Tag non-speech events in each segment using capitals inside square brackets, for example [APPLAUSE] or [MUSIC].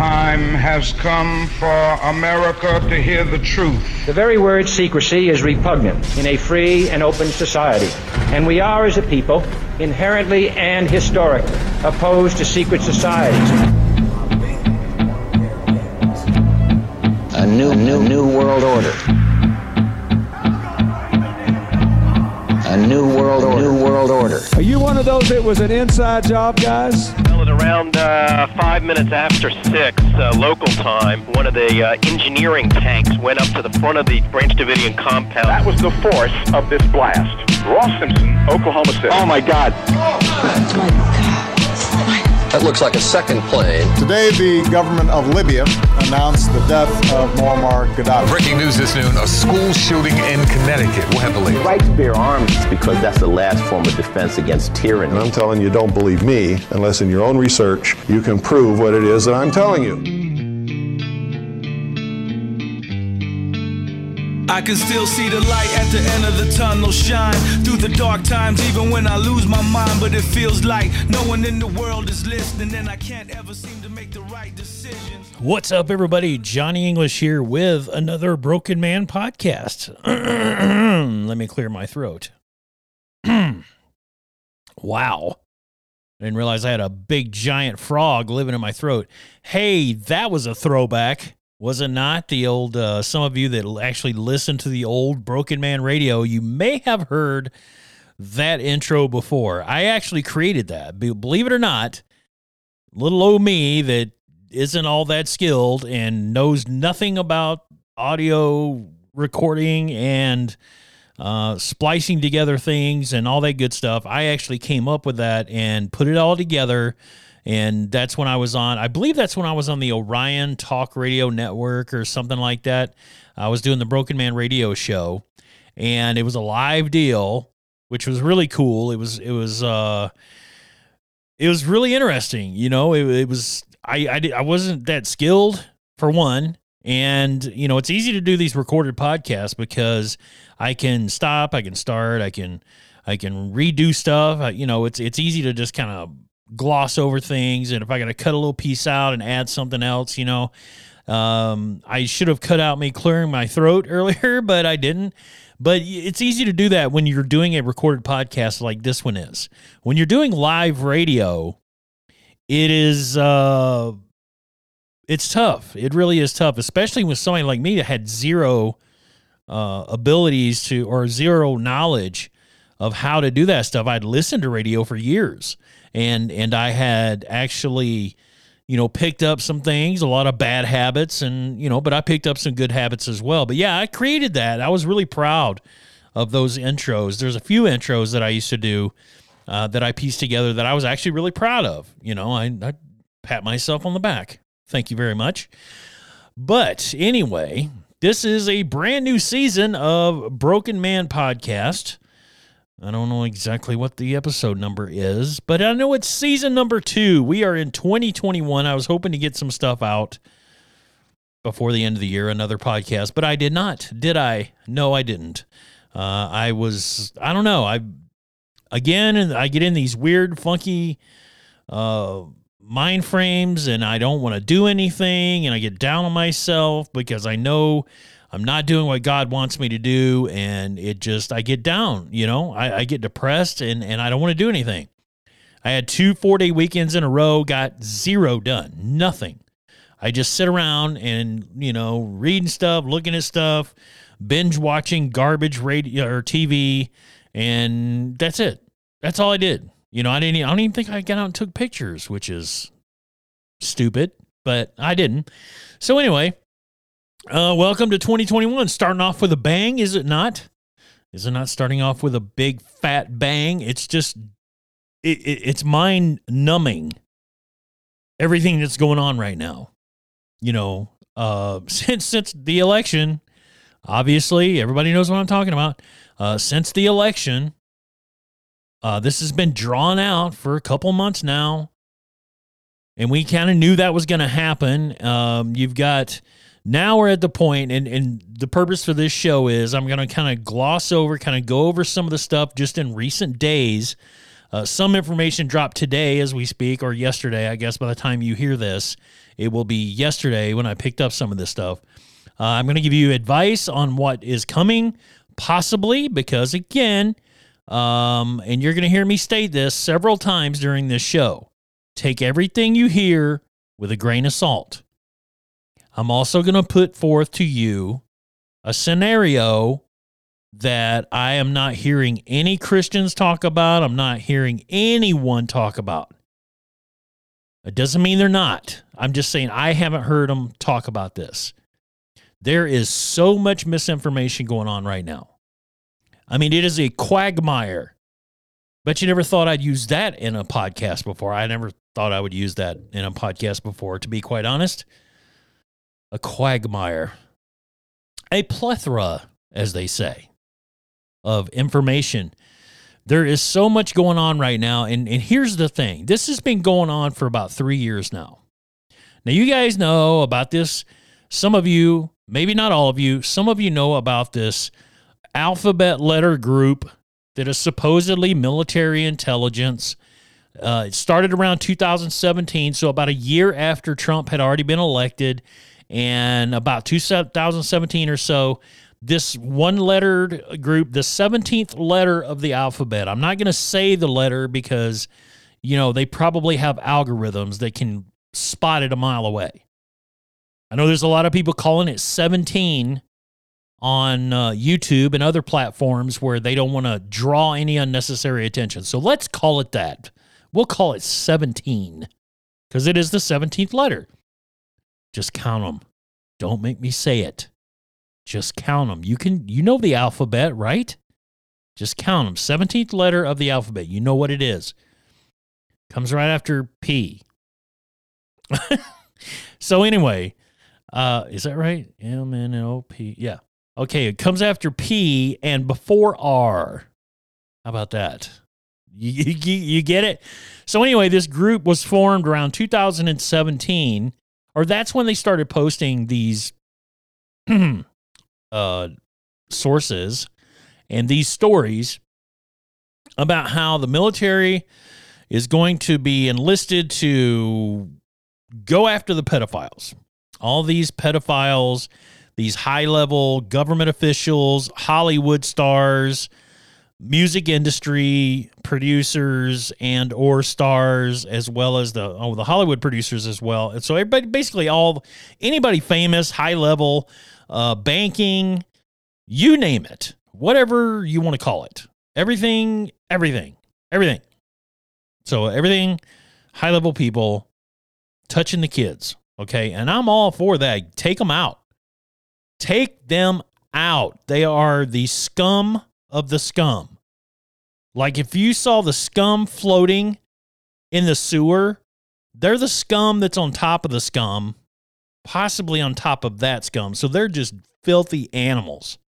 Time has come for America to hear the truth. The very word secrecy is repugnant in a free and open society. And we are, as a people, inherently and historically opposed to secret societies. A new, new, new world order. A new world, new world order. Are you one of those that was an inside job, guys? Well, at around uh, five minutes after six uh, local time, one of the uh, engineering tanks went up to the front of the Branch Davidian compound. That was the force of this blast. Ross Simpson, Oklahoma City. Oh my God! That looks like a second plane. Today, the government of Libya announced the death of Muammar Gaddafi. Breaking news this noon a school shooting in Connecticut. We'll have the latest. Right to bear arms because that's the last form of defense against tyranny. And I'm telling you, don't believe me unless in your own research you can prove what it is that I'm telling you. I can still see the light at the end of the tunnel shine through the dark times, even when I lose my mind. But it feels like no one in the world is listening, and I can't ever seem to make the right decisions. What's up, everybody? Johnny English here with another Broken Man podcast. [CLEARS THROAT] Let me clear my throat. [CLEARS THROAT] wow. I didn't realize I had a big giant frog living in my throat. Hey, that was a throwback. Was it not the old, uh, some of you that actually listen to the old Broken Man radio, you may have heard that intro before. I actually created that. Believe it or not, little old me that isn't all that skilled and knows nothing about audio recording and uh, splicing together things and all that good stuff. I actually came up with that and put it all together and that's when I was on. I believe that's when I was on the Orion Talk Radio Network or something like that. I was doing the Broken Man Radio show, and it was a live deal, which was really cool. It was it was uh, it was really interesting. You know, it, it was I I, did, I wasn't that skilled for one, and you know it's easy to do these recorded podcasts because I can stop, I can start, I can I can redo stuff. you know, it's it's easy to just kind of gloss over things and if i got to cut a little piece out and add something else you know um, i should have cut out me clearing my throat [LAUGHS] earlier but i didn't. But it's easy to do that when you're doing a recorded podcast like this one is. When you're doing live radio it is uh it's tough. It really is tough especially with somebody like me that had zero uh, abilities to or zero knowledge of how to do that stuff. I'd listened to radio for years and and I had actually you know picked up some things a lot of bad habits and you know but I picked up some good habits as well. But yeah I created that. I was really proud of those intros. There's a few intros that I used to do uh, that I pieced together that I was actually really proud of. You know I, I pat myself on the back. Thank you very much. But anyway this is a brand new season of Broken Man podcast I don't know exactly what the episode number is, but I know it's season number two. We are in 2021. I was hoping to get some stuff out before the end of the year, another podcast, but I did not. Did I? No, I didn't. Uh, I was, I don't know. I, again, I get in these weird, funky, uh, mind frames and I don't want to do anything and I get down on myself because I know I'm not doing what God wants me to do, and it just I get down. You know, I, I get depressed, and and I don't want to do anything. I had two four day weekends in a row, got zero done, nothing. I just sit around and you know reading stuff, looking at stuff, binge watching garbage radio or TV, and that's it. That's all I did. You know, I didn't. I don't even think I got out and took pictures, which is stupid, but I didn't. So anyway, uh, welcome to 2021. Starting off with a bang, is it not? Is it not starting off with a big fat bang? It's just, it, it, it's mind numbing. Everything that's going on right now. You know, uh, [LAUGHS] since since the election, obviously everybody knows what I'm talking about. Uh, since the election, uh, this has been drawn out for a couple months now, and we kind of knew that was going to happen. Um, you've got now we're at the point and, and the purpose for this show is i'm going to kind of gloss over kind of go over some of the stuff just in recent days Uh, some information dropped today as we speak, or yesterday. I guess by the time you hear this, it will be yesterday when I picked up some of this stuff. Uh, I'm going to give you advice on what is coming, possibly, because again, um, and you're going to hear me state this several times during this show. Take everything you hear with a grain of salt. I'm also going to put forth to you a scenario that I am not hearing any Christians talk about. I'm not hearing anyone talk about. It doesn't mean they're not. I'm just saying I haven't heard them talk about this. There is so much misinformation going on right now. I mean, it is a quagmire. But you never thought I'd use that in a podcast before. I never thought I would use that in a podcast before, to be quite honest. A quagmire. A plethora, as they say, of information. There is so much going on right now. And, and here's the thing this has been going on for about three years now. Now, you guys know about this. Some of you, maybe not all of you, some of you know about this alphabet letter group that is supposedly military intelligence. Uh, it started around 2017, so about a year after Trump had already been elected, and about 2017 or so, this one lettered group, the 17th letter of the alphabet. I'm not going to say the letter because, you know, they probably have algorithms that can spot it a mile away. I know there's a lot of people calling it 17 on uh, YouTube and other platforms where they don't want to draw any unnecessary attention. So let's call it that. We'll call it 17 because it is the 17th letter. Just count them. Don't make me say it. Just count them. You can you know the alphabet, right? Just count them. 17th letter of the alphabet. You know what it is. Comes right after P. [LAUGHS] so anyway, uh is that right? M N O P. Yeah. Okay, it comes after P and before R. How about that? You, [LAUGHS] you, you get it? So, anyway, this group was formed around 2017, or that's when they started posting these [CLEARS THROAT] uh, sources and these stories about how the military is going to be enlisted to go after the pedophiles. All these pedophiles these high level government officials, Hollywood stars, music industry producers and or stars as well as the oh the Hollywood producers as well. And so everybody basically all anybody famous, high level, uh, banking, you name it, whatever you want to call it. Everything, everything, everything. So everything, high level people touching the kids. Okay. And I'm all for that. Take them out. Take them out. They are the scum of the scum. Like if you saw the scum floating in the sewer, they're the scum that's on top of the scum, possibly on top of that scum. So they're just filthy animals.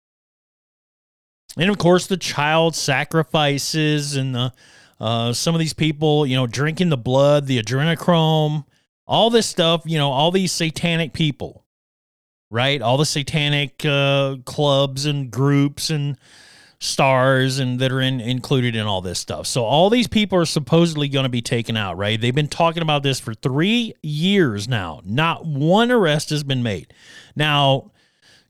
And of course, the child sacrifices and the uh, some of these people, you know, drinking the blood, the adrenochrome, all this stuff, you know, all these satanic people right? All the satanic uh, clubs and groups and stars and that are in, included in all this stuff. So all these people are supposedly going to be taken out, right? They've been talking about this for 3 years now. Not one arrest has been made. Now,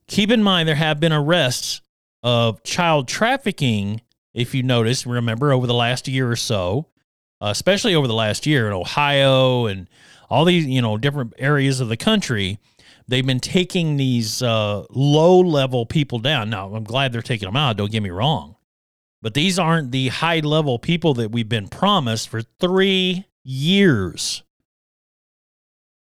keep in mind there have been arrests of child trafficking if you notice, remember over the last year or so, uh, especially over the last year in Ohio and all these, you know, different areas of the country they've been taking these uh, low level people down. Now, I'm glad they're taking them out. Don't get me wrong. But these aren't the high level people that we've been promised for three years.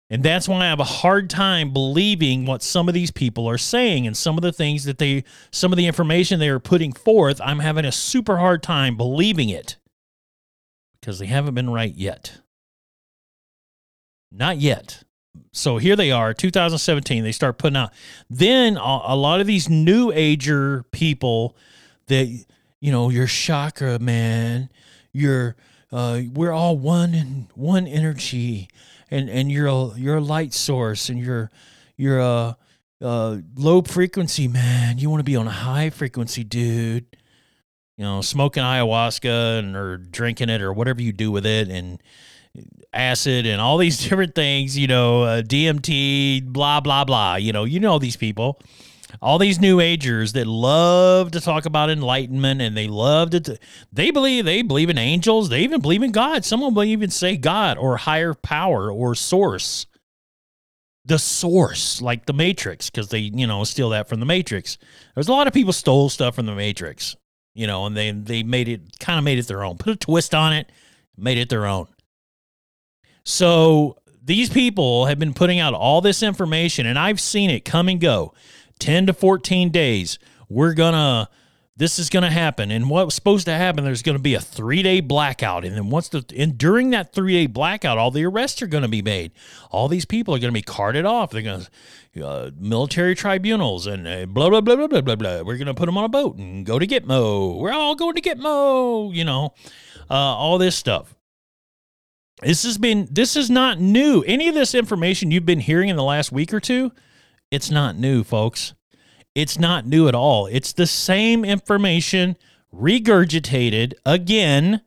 And that's why I have a hard time believing what some of these people are saying and some of the things that they, some of the information they are putting forth. I'm having a super hard time believing it because they haven't been right yet. Not yet so here they are 2017 they start putting out. Then a, lot of these new ager people that you know your chakra man you're uh, we're all one and one energy and and you're a you're a light source and you're you're a, a low frequency man you want to be on a high frequency dude. You know, smoking ayahuasca and or drinking it or whatever you do with it and acid and all these [LAUGHS] different things, you know, uh, DMT, blah blah blah. You know, you know these people, all these new agers that love to talk about enlightenment and they love to. T- they believe they believe in angels. They even believe in God. Someone will even say God or higher power or source. The source, like the Matrix, because they, you know, steal that from the Matrix. There's a lot of people stole stuff from the Matrix, you know, and they they made it kind of made it their own, put a twist on it, made it their own. So these people have been putting out all this information, and I've seen it come and go 10 to 14 days. We're going to, this is going to happen. And what's supposed to happen, there's going to be a three day blackout. And then once the, and during that three day blackout, all the arrests are going to be made. All these people are going to be carted off. They're going to, uh, military tribunals and uh, blah, blah, blah, blah, blah, blah, blah. We're going to put them on a boat and go to Gitmo. We're all going to Gitmo, you know, uh, all this stuff. This has been this is not new. Any of this information you've been hearing in the last week or two, it's not new, folks. It's not new at all. It's the same information regurgitated again.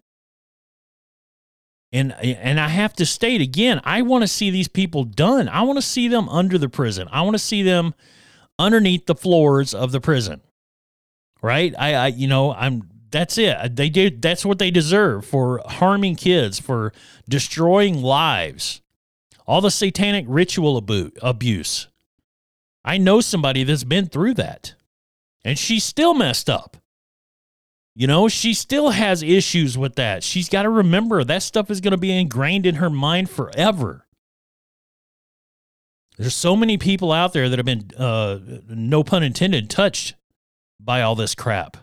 And and I have to state again, I want to see these people done. I want to see them under the prison. I want to see them underneath the floors of the prison. Right? I, I you know, I'm that's it. They do. That's what they deserve for harming kids, for destroying lives, all the satanic ritual abu- abuse. I know somebody that's been through that, and she's still messed up. You know, she still has issues with that. She's got to remember that stuff is going to be ingrained in her mind forever. There's so many people out there that have been, uh, no pun intended, touched by all this crap.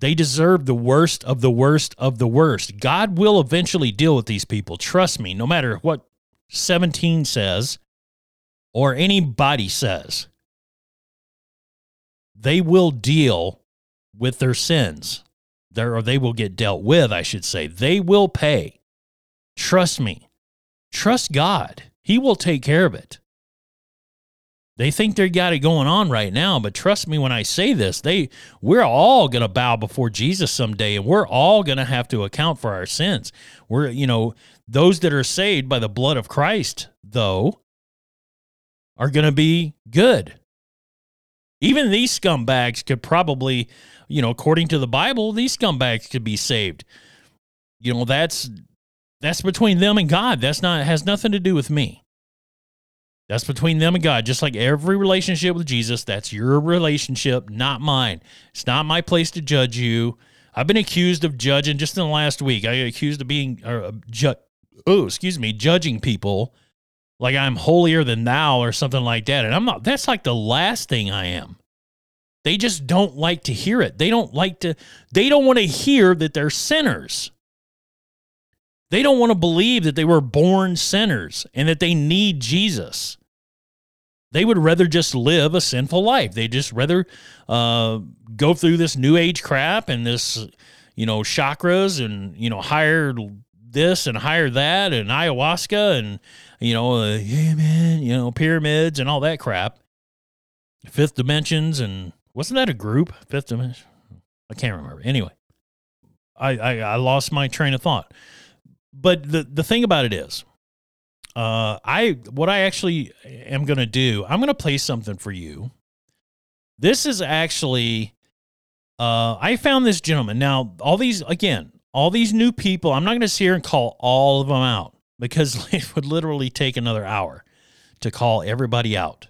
They deserve the worst of the worst of the worst. God will eventually deal with these people. Trust me, no matter what 17 says or anybody says, they will deal with their sins. There, or they will get dealt with, I should say. They will pay. Trust me. Trust God. He will take care of it. They think they got it going on right now, but trust me when I say this, they we're all going to bow before Jesus someday and we're all going to have to account for our sins. We're, you know, those that are saved by the blood of Christ, though, are going to be good. Even these scumbags could probably, you know, according to the Bible, these scumbags could be saved. You know, that's that's between them and God. That's not has nothing to do with me. That's between them and God. Just like every relationship with Jesus, that's your relationship, not mine. It's not my place to judge you. I've been accused of judging just in the last week. I got accused of being, uh, ju- oh, excuse me, judging people like I'm holier than thou or something like that. And I'm not, that's like the last thing I am. They just don't like to hear it. They don't like to, they don't want to hear that they're sinners. They don't want to believe that they were born sinners and that they need Jesus. They would rather just live a sinful life. They just rather uh, go through this new age crap and this, you know, chakras and you know higher this and higher that and ayahuasca and you know, uh, yeah, man, you know, pyramids and all that crap. Fifth dimensions and wasn't that a group? Fifth dimension. I can't remember. Anyway, I, I, I lost my train of thought. But the the thing about it is, uh, I what I actually am to do, I'm to play something for you. This is actually, uh, I found this gentleman. Now, all these again, all these new people. I'm not to sit here and call all of them out because [LAUGHS] it would literally take another hour to call everybody out.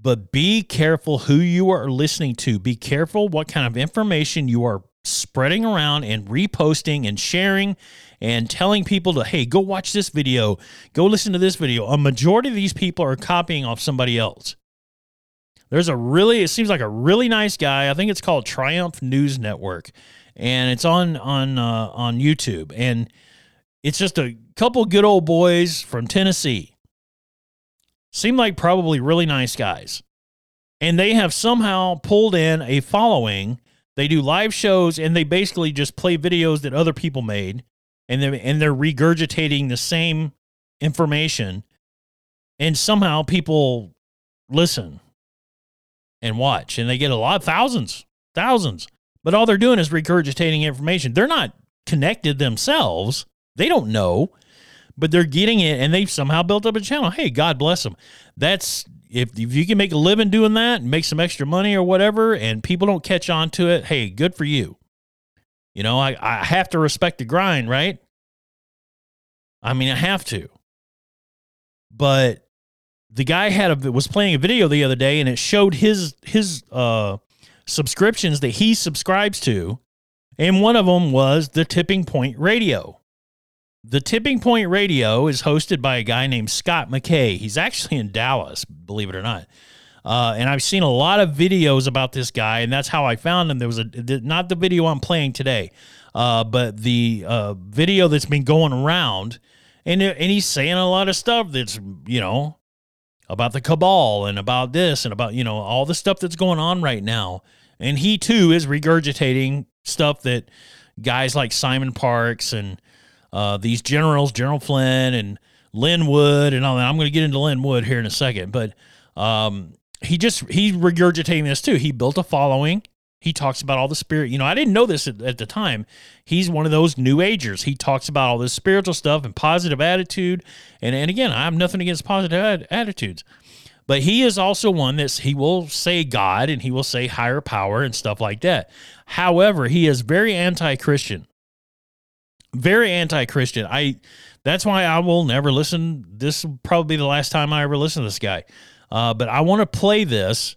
But be careful who you are listening to. Be careful what kind of information you are spreading around and reposting and sharing and telling people to, hey, go watch this video, go listen to this video. A majority of these people are copying off somebody else. There's a really, it seems like a really nice guy. I think it's called Triumph News Network, and it's on on uh, on YouTube. And it's just a couple good old boys from Tennessee. Seem like probably really nice guys, and they have somehow pulled in a following. They do live shows, and they basically just play videos that other people made and they're, and they're regurgitating the same information and somehow people listen and watch and they get a lot thousands thousands. But all they're doing is regurgitating information. They're not connected themselves. They don't know, but they're getting it and they've somehow built up a channel. Hey, God bless them. That's if, if you can make a living doing that and make some extra money or whatever, and people don't catch on to it, hey, good for you. You know, I, I have to respect the grind, right? I mean, I have to. But the guy had a was playing a video the other day and it showed his his uh subscriptions that he subscribes to and one of them was the tipping point radio the tipping point radio is hosted by a guy named scott mckay. He's actually in dallas believe it or not. Uh, and i've seen a lot of videos about this guy and that's how i found him. There was a not the video i'm playing today uh, but the uh, video that's been going around and, and he's saying a lot of stuff that's you know about the cabal and about this and about you know all the stuff that's going on right now. And he too is regurgitating stuff that guys like simon Parkes and uh, these generals general flynn and lin wood and all that i'm going to get into lin wood here in a second but um, he just he's regurgitating this too he built a following he talks about all the spirit. You know, I didn't know this at, at, the time. He's one of those new agers. He talks about all this spiritual stuff and positive attitude. And, and again, I have nothing against positive ad- attitudes. But he is also one that he will say God and he will say higher power and stuff like that. However, he is very anti-Christian. Very anti-Christian. I that's why I will never listen. This will probably be the last time I ever listen to this guy. Uh, but I want to play this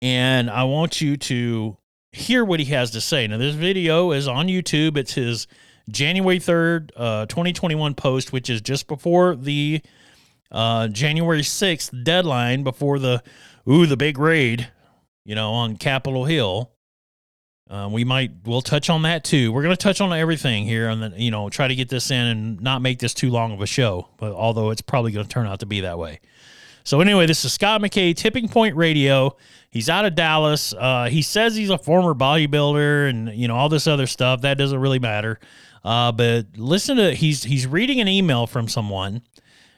and I want you to hear what he has to say. Now, this video is on YouTube. It's his January 3rd, uh, 2021 post, which is just before the uh, January 6th deadline, before the, ooh, the big raid, you know, on Capitol Hill. Uh, we might we'll touch on that too. We're going to touch on everything here, and then you know try to get this in and not make this too long of a show. But although it's probably going to turn out to be that way. So anyway, this is Scott McKay, Tipping Point Radio. He's out of Dallas. Uh, he says he's a former bodybuilder and you know all this other stuff. That doesn't really matter. Uh, but listen to he's he's reading an email from someone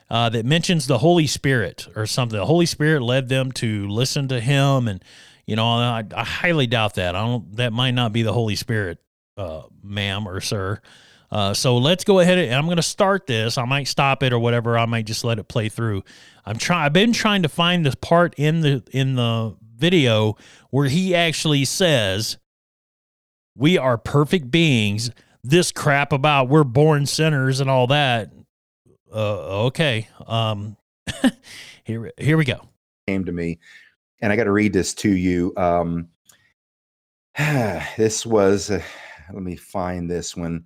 uh, that mentions the Holy Spirit or something. The Holy Spirit led them to listen to him, and you know I, I highly doubt that. I don't. That might not be the Holy Spirit, uh, ma'am or sir. Uh, so let's go ahead and I'm going to start this. I might stop it or whatever. I might just let it play through. I'm trying. I've been trying to find this part in the in the video where he actually says, "We are perfect beings." This crap about we're born sinners and all that. Uh, okay. Um, [LAUGHS] here here we go. Came to me, and I got to read this to you. Um, [SIGHS] this was. Uh, let me find this one.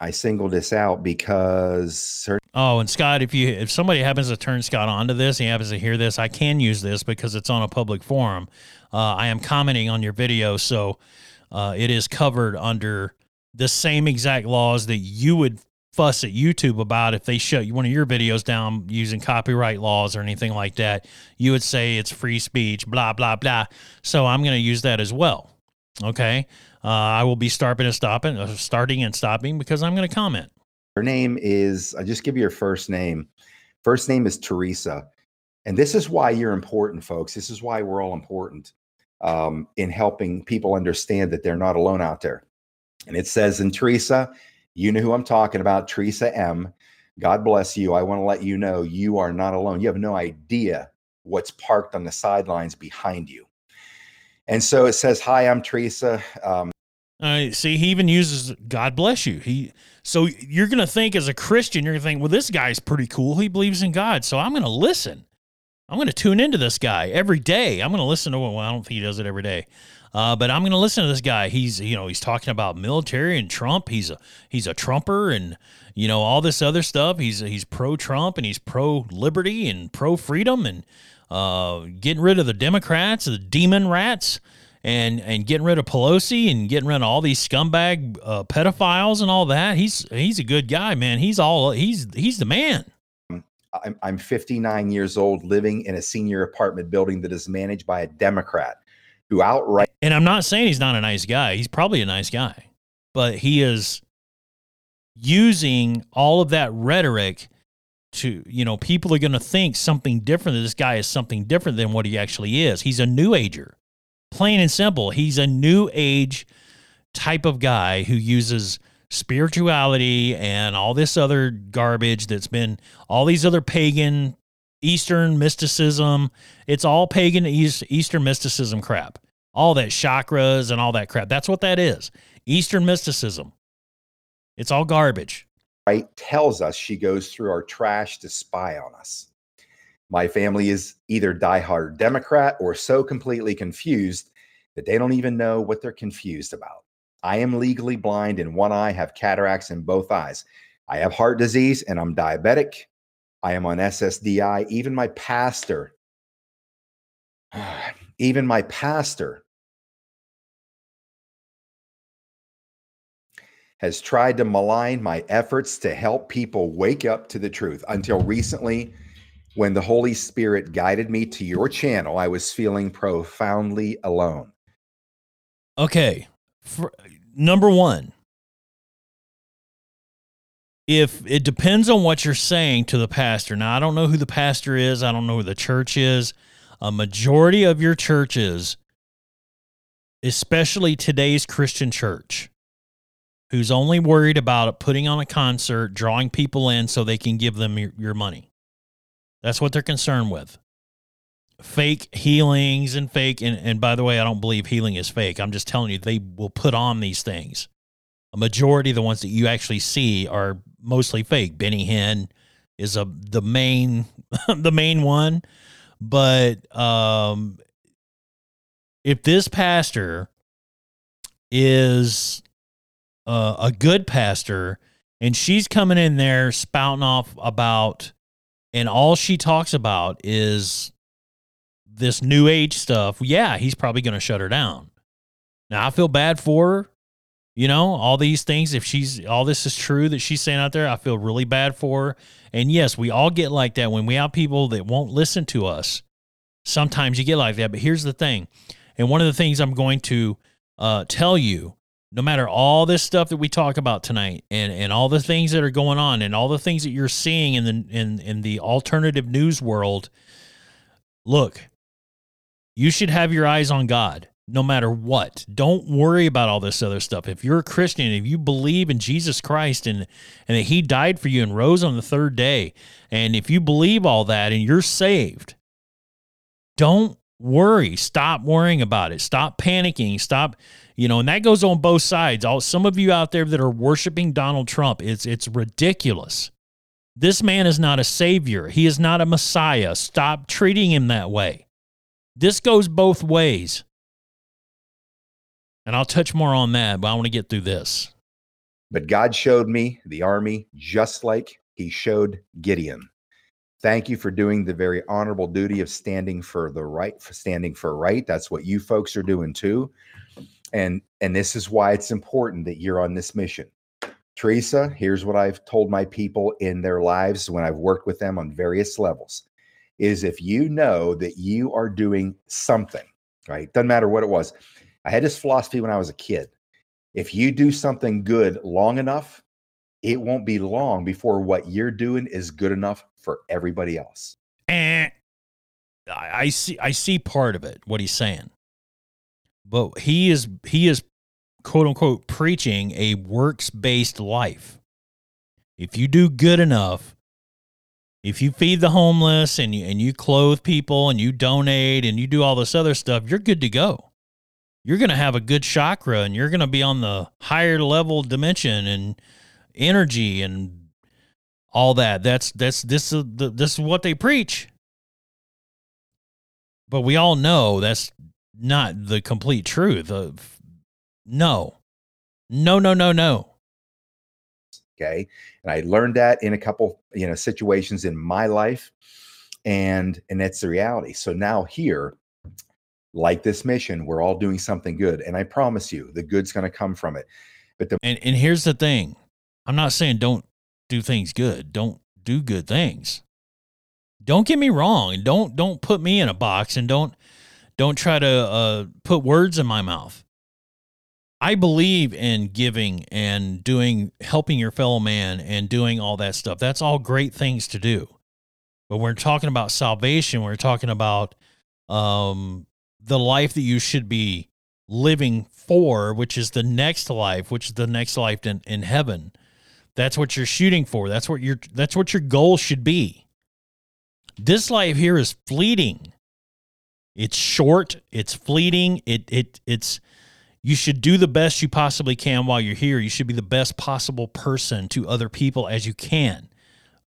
I singled this out because Oh, and Scott, if you if somebody happens to turn Scott onto this, he happens to hear this, I can use this because it's on a public forum. Uh, I am commenting on your video, so uh, it is covered under the same exact laws that you would fuss at YouTube about if they shut one of your videos down using copyright laws or anything like that. You would say it's free speech, blah blah blah. So I'm going to use that as well. Okay. Uh, I will be starting and stopping, uh, starting and stopping because I'm going to comment. Her name is, I just give you your first name. First name is Teresa. And this is why you're important, folks. This is why we're all important um, in helping people understand that they're not alone out there. And it says in Teresa, you know who I'm talking about, Teresa M. God bless you. I want to let you know you are not alone. You have no idea what's parked on the sidelines behind you. And so it says, "Hi, I'm Teresa." Um, uh, see, he even uses "God bless you." He so you're gonna think as a Christian, you're gonna think, "Well, this guy's pretty cool. He believes in God, so I'm gonna listen. I'm gonna tune into this guy every day. I'm gonna listen to. Well, I don't think he does it every day." Uh, but I'm going to listen to this guy. He's you know he's talking about military and Trump. He's a he's a Trumper and you know all this other stuff. He's he's pro Trump and he's pro liberty and pro freedom and uh, getting rid of the Democrats, the demon rats, and and getting rid of Pelosi and getting rid of all these scumbag uh, pedophiles and all that. He's he's a good guy, man. He's all he's he's the man. I'm, I'm 59 years old, living in a senior apartment building that is managed by a Democrat who outright. And I'm not saying he's not a nice guy. He's probably a nice guy, but he is using all of that rhetoric to you know people are going to think something different that this guy is something different than what he actually is he's a new ager Plain and simple. He's a new age type of guy who uses spirituality and all this other garbage that's been all these other pagan Eastern mysticism. It's all pagan Eastern mysticism crap. All that chakras and all that crap. That's what that is. Eastern mysticism. It's all garbage. Right tells us she goes through our trash to spy on us. My family is either diehard Democrat or so completely confused that they don't even know what they're confused about. I am legally blind in one eye, have cataracts in both eyes. I have heart disease and I'm diabetic. I am on SSDI. Even my pastor, [SIGHS] even my pastor has tried to malign my efforts to help people wake up to the truth. Until recently, when the Holy Spirit guided me to your channel, I was feeling profoundly alone. Okay. For, number one, if it depends on what you're saying to the pastor. Now, I don't know who the pastor is, I don't know who the church is. A majority of your churches, especially today's Christian church, who's only worried about putting on a concert, drawing people in so they can give them your, your money. That's what they're concerned with. Fake healings and fake, and, and by the way, I don't believe healing is fake. I'm just telling you, they will put on these things a majority of the ones that you actually see are mostly fake. Benny Hinn is a the main [LAUGHS] the main one, but um, if this pastor is uh, a good pastor and she's coming in there spouting off about and all she talks about is this new age stuff yeah he's probably going to shut her down now i feel bad for her you know, all these things, if she's all this is true that she's saying out there, I feel really bad for her. And yes, we all get like that when we have people that won't listen to us. Sometimes you get like that. But here's the thing. And one of the things I'm going to uh, tell you, no matter all this stuff that we talk about tonight and, and all the things that are going on and all the things that you're seeing in the in, in the alternative news world, look, you should have your eyes on God no matter what. Don't worry about all this other stuff. If you're a Christian, if you believe in Jesus Christ and and that he died for you and rose on the third day, and if you believe all that and you're saved, don't worry. Stop worrying about it. Stop panicking. Stop, you know, and that goes on both sides. All some of you out there that are worshiping Donald Trump, it's it's ridiculous. This man is not a savior. He is not a messiah. Stop treating him that way. This goes both ways. And I'll touch more on that, but I want to get through this. But God showed me the army just like he showed Gideon. Thank you for doing the very honorable duty of standing for the right, for standing for right. That's what you folks are doing too. And and this is why it's important that you're on this mission. Teresa, here's what I've told my people in their lives when I've worked with them on various levels is if you know that you are doing something, right? Doesn't matter what it was. I had this philosophy when I was a kid. If you do something good long enough, it won't be long before what you're doing is good enough for everybody else. Eh. And I see I see part of it, what he's saying. But he is he is quote unquote preaching a works-based life. If you do good enough, if you feed the homeless and you, and you clothe people and you donate and you do all this other stuff, you're good to go you're going to have a good chakra and you're going to be on the higher level dimension and energy and all that. That's that's this is the, this is what they preach. But we all know that's not the complete truth. Of, no, no, no, no, no. Okay, and I learned that in a couple you know situations in my life, and and that's the reality. So now here like this mission, we're all doing something good. And I promise you, the good's going to come from it. But the and, and here's the thing I'm not saying don't do things good, don't do good things. Don't get me wrong, and don't don't put me in a box, and don't don't try to uh, put words in my mouth. I believe in giving and doing, helping your fellow man and doing all that stuff. That's all great things to do. But we're talking about salvation. We're talking about um, the life that you should be living for, which is the next life, which is the next life in, in heaven. That's what you're shooting for. That's what your that's what your goal should be. This life here is fleeting. It's short, it's fleeting, it it it's you should do the best you possibly can while you're here. You should be the best possible person to other people as you can.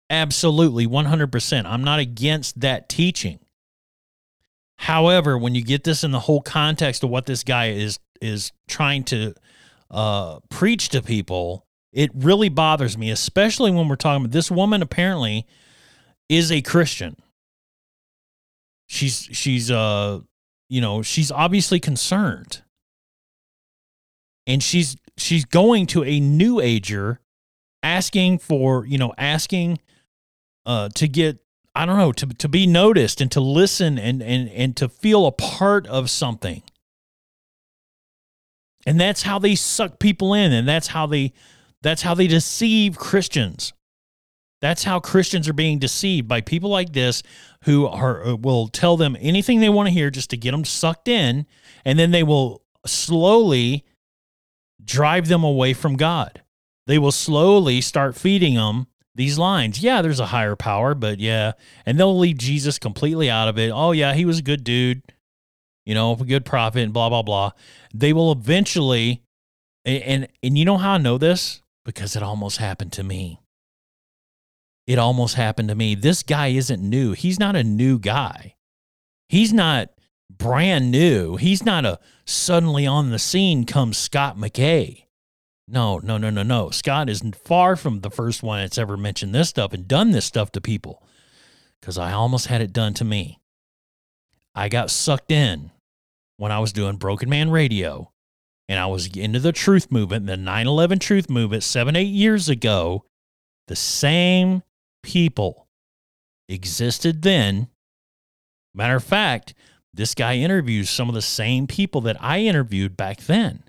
Absolutely, 100%. I'm not against that teaching. However, when you get this in the whole context of what this guy is is trying to uh, preach to people, it really bothers me, especially when we're talking about this woman apparently is a Christian. She's she's uh you know, she's obviously concerned and she's she's going to a new ager asking for you know asking uh to get i don't know to, to be noticed and to listen and and and to feel a part of something and that's how they suck people in and that's how they that's how they deceive christians that's how christians are being deceived by people like this who are uh, will tell them anything they want to hear just to get them sucked in and then they will slowly drive them away from God. They will slowly start feeding them these lines. Yeah, there's a higher power, but yeah. And they'll leave Jesus completely out of it. Oh, yeah, he was a good dude, you know, a good prophet, and blah, blah, blah. They will eventually, and, and, and you know how I know this? Because it almost happened to me. It almost happened to me. This guy isn't new. He's not a new guy. He's not brand new. He's not a suddenly on the scene comes Scott McKay. No, no, no, no, no. Scott is far from the first one that's ever mentioned this stuff and done this stuff to people because I almost had it done to me. I got sucked in when I was doing Broken Man Radio and I was into the truth movement, the 9 11 truth movement seven, eight years ago. The same people existed then. Matter of fact, this guy interviews some of the same people that I interviewed back then.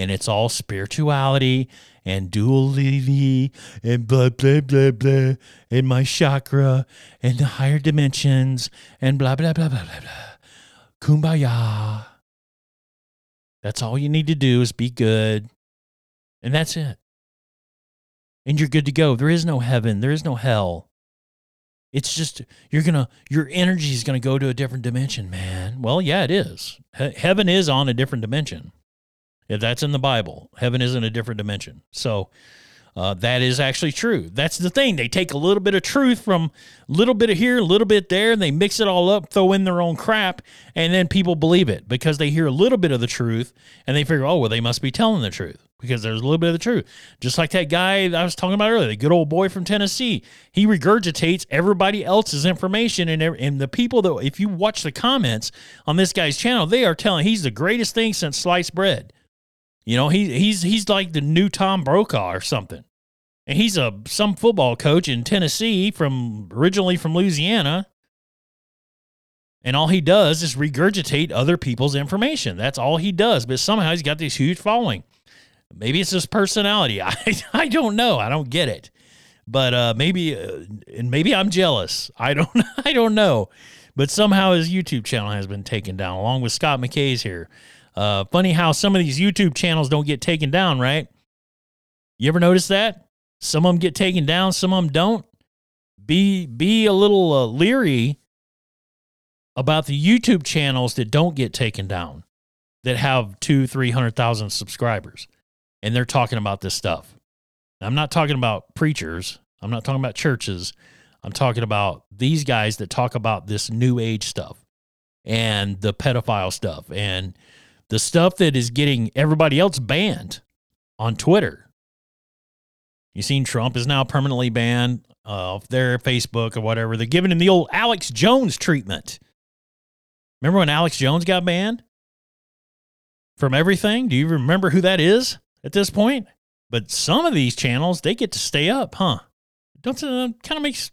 And it's all spirituality and duality and blah, blah, blah, blah, and my chakra and the higher dimensions and blah, blah, blah, blah, blah, blah. Kumbaya. That's all you need to do is be good. And that's it. And you're good to go. There is no heaven, there is no hell. It's just you're gonna your energy is gonna go to a different dimension, man. Well, yeah, it is. He- heaven is on a different dimension. That's in the Bible, heaven is in a different dimension. So uh, that is actually true. That's the thing. They take a little bit of truth from a little bit of here, a little bit there, and they mix it all up, throw in their own crap, and then people believe it because they hear a little bit of the truth and they figure, oh, well, they must be telling the truth because there's a little bit of the truth. Just like that guy I was talking about earlier, the good old boy from Tennessee. He regurgitates everybody else's information, and, and the people that, if you watch the comments on this guy's channel, they are telling he's the greatest thing since sliced bread. You know, he, he's he's like the new Tom Brokaw or something. And he's a some football coach in Tennessee from originally from Louisiana. And all he does is regurgitate other people's information. That's all he does. But somehow he's got this huge following. Maybe it's his personality. [LAUGHS] I, I don't know. I don't get it. But uh, maybe uh, and maybe I'm jealous. I don't [LAUGHS] I don't know. But somehow his YouTube channel has been taken down along with Scott McKay's here. Uh, funny how some of these YouTube channels don't get taken down, right? You ever notice that? Some of them get taken down, some of them don't. Be be a little uh, leery about the YouTube channels that don't get taken down, that have two, three hundred thousand subscribers, and they're talking about this stuff. I'm not talking about preachers. I'm not talking about churches. I'm talking about these guys that talk about this new age stuff and the pedophile stuff and the stuff that is getting everybody else banned on Twitter. You seen Trump is now permanently banned uh, off their Facebook or whatever. They're giving him the old Alex Jones treatment. Remember when Alex Jones got banned from everything? Do you remember who that is at this point? But some of these channels they get to stay up, huh? Don't uh, kind of makes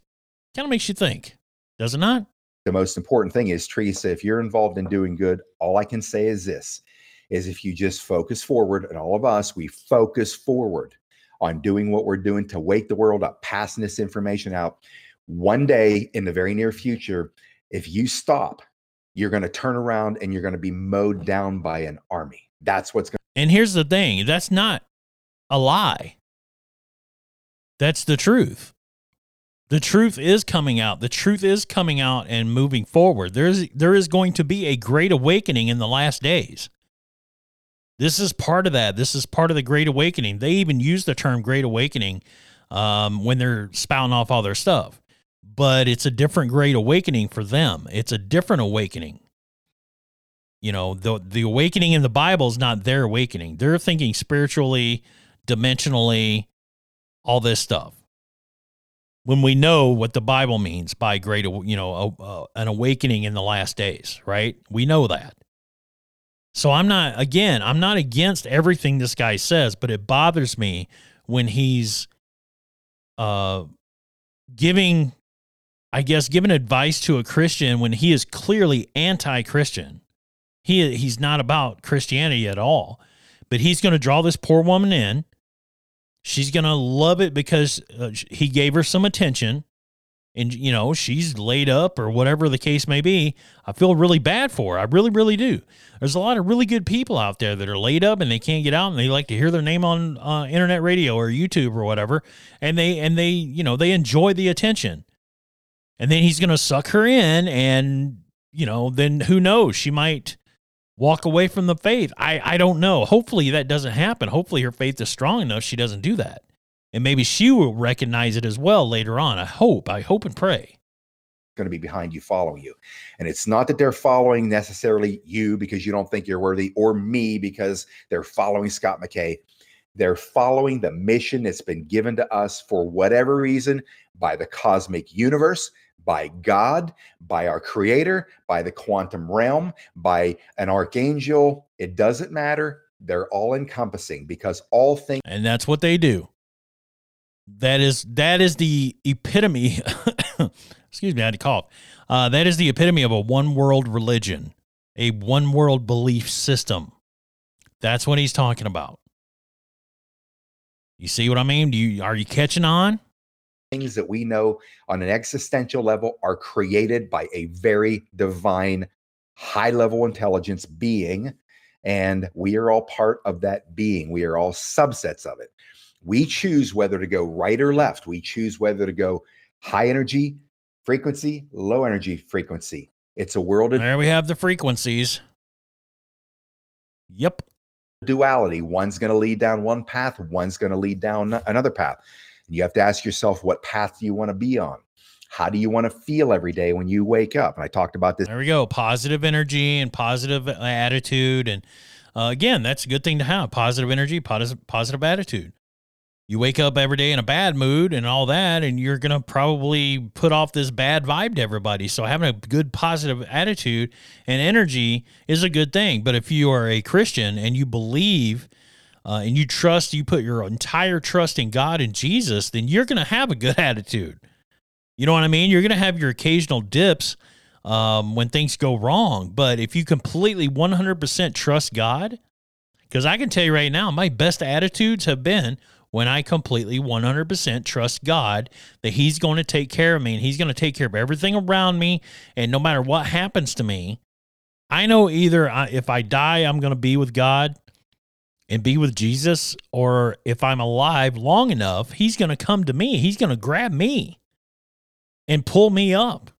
kind of makes you think, does it not? The most important thing is Teresa. If you're involved in doing good, all I can say is this: is if you just focus forward, and all of us we focus forward on doing what we're doing to wake the world up, passing this information out. One day in the very near future, if you stop, you're going to turn around and you're going to be mowed down by an army. That's what's going to And here's the thing that's not a lie. That's the truth. The truth is coming out. The truth is coming out and moving forward. There's there is going to be a great awakening in the last days. This is part of that. This is part of the great awakening. They even use the term great awakening um, when they're spouting off all their stuff. But it's a different great awakening for them. It's a different awakening. You know, the the awakening in the Bible is not their awakening. They're thinking spiritually, dimensionally, all this stuff. When we know what the Bible means by great, you know, a, an awakening in the last days, right? We know that. So I'm not, again, I'm not against everything this guy says, but it bothers me when he's uh, giving, I guess, giving advice to a Christian when he is clearly anti Christian. He, he's not about Christianity at all, but he's going to draw this poor woman in She's going to love it because uh, he gave her some attention and, you know, she's laid up or whatever the case may be. I feel really bad for her. I really, really do. There's a lot of really good people out there that are laid up and they can't get out and they like to hear their name on uh, internet radio or YouTube or whatever. And they, and they, you know, they enjoy the attention. And then he's going to suck her in and, you know, then who knows? She might walk away from the faith. I, I don't know. Hopefully that doesn't happen. Hopefully her faith is strong enough she doesn't do that. And maybe she will recognize it as well later on. I hope. I hope and pray. Going to be behind you, following you. And it's not that they're following necessarily you because you don't think you're worthy or me because they're following Scott McKay. They're following the mission that's been given to us for whatever reason by the cosmic universe, by God, by our creator, by the quantum realm, by an archangel. It doesn't matter. They're all encompassing because all things. And that's what they do. That is that is the epitome. [COUGHS] excuse me, I had to cough. Uh, that is the epitome of a one world religion, a one world belief system. That's what he's talking about. You see what I mean? Do you are you catching on? things that we know on an existential level are created by a very divine, high level intelligence being. And we are all part of that being. We are all subsets of it. We choose whether to go right or left. We choose whether to go high energy frequency, low energy frequency. It's a world of. There we have the frequencies. Yep. Duality. One's going to lead down one path, one's going to lead down another path. And you have to ask yourself, what path do you want to be on? How do you want to feel every day when you wake up? And I talked about this. There we go. Positive energy and positive attitude. And uh, again, that's a good thing to have positive energy, positive, positive attitude. You wake up every day in a bad mood and all that, and you're going to probably put off this bad vibe to everybody. So, having a good positive attitude and energy is a good thing. But if you are a Christian and you believe uh, and you trust, you put your entire trust in God and Jesus, then you're going to have a good [LAUGHS] attitude. You know what I mean? You're going to have your occasional dips um, when things go wrong. But if you completely 100% trust God, because I can tell you right now, my best attitudes have been when I completely 100% trust God that He's going to take care of me and He's going to take care of everything around me. And no matter what happens to me, I know either I, if I die, I'm going to be with God and be with Jesus, or if I'm alive long enough, he's going to come to me. He's going to grab me and pull me up.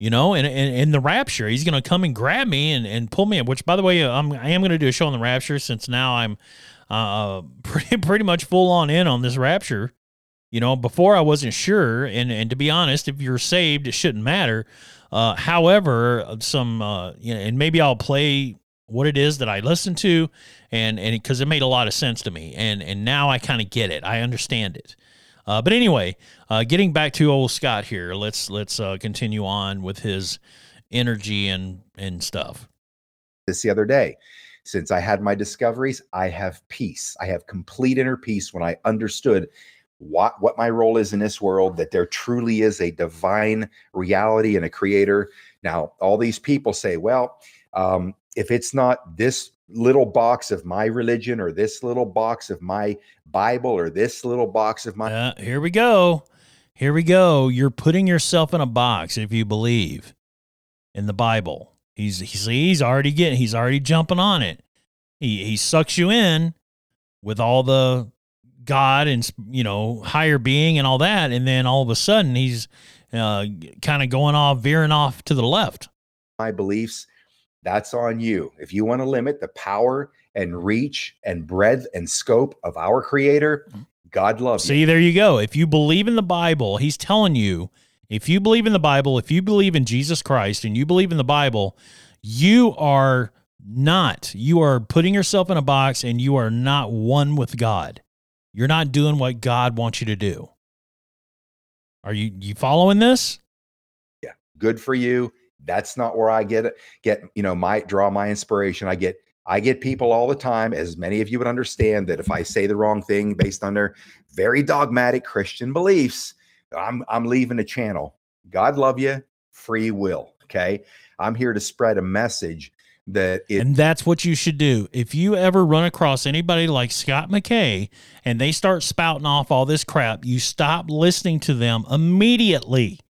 You know, and in the rapture, he's going to come and grab me and, and pull me up. Which, by the way, I'm I am going to do a show on the rapture since now I'm uh, [LAUGHS] pretty pretty much full on in on this rapture. You know, before I wasn't sure, and and to be honest, if you're saved, it shouldn't matter. Uh, however, some uh, you know, and maybe I'll play what it is that I listen to, and and because it made a lot of sense to me, and and now I kind of get it. I understand it. Uh, but anyway, uh, getting back to old Scott here, let's let's uh, continue on with his energy and and stuff. This the other day, since I had my discoveries, I have peace. I have complete inner peace when I understood what what my role is in this world. That there truly is a divine reality and a creator. Now, all these people say, well. Um, if it's not this little box of my religion or this little box of my Bible or this little box of my. Uh, here we go. Here we go. You're putting yourself in a box if you believe. in the Bible. He's he's he's already getting he's already jumping on it. He he sucks you in with all the God and you know higher being and all that, and then all of a sudden he's uh, kind of going off, veering off to the left. My beliefs, that's on you. If you want to limit the power and reach and breadth and scope of our Creator, God loves See, you. there you go. If you believe in the Bible, He's telling you. If you believe in the Bible, if you believe in Jesus Christ, and you believe in the Bible, you are not. You are putting yourself in a box, and you are not one with God. You're not doing what God wants you to do. Are you you following this? Yeah, good for you. That's not where I get it. Get you know my draw my inspiration. I get I get people all the time, as many of you would understand, that if I say the wrong thing based on their very dogmatic Christian beliefs, I'm I'm leaving the channel. God love you, free will. Okay, I'm here to spread a message that it, and that's what you should do. If you ever run across anybody like Scott McKay and they start spouting off all this crap, you stop listening to them immediately.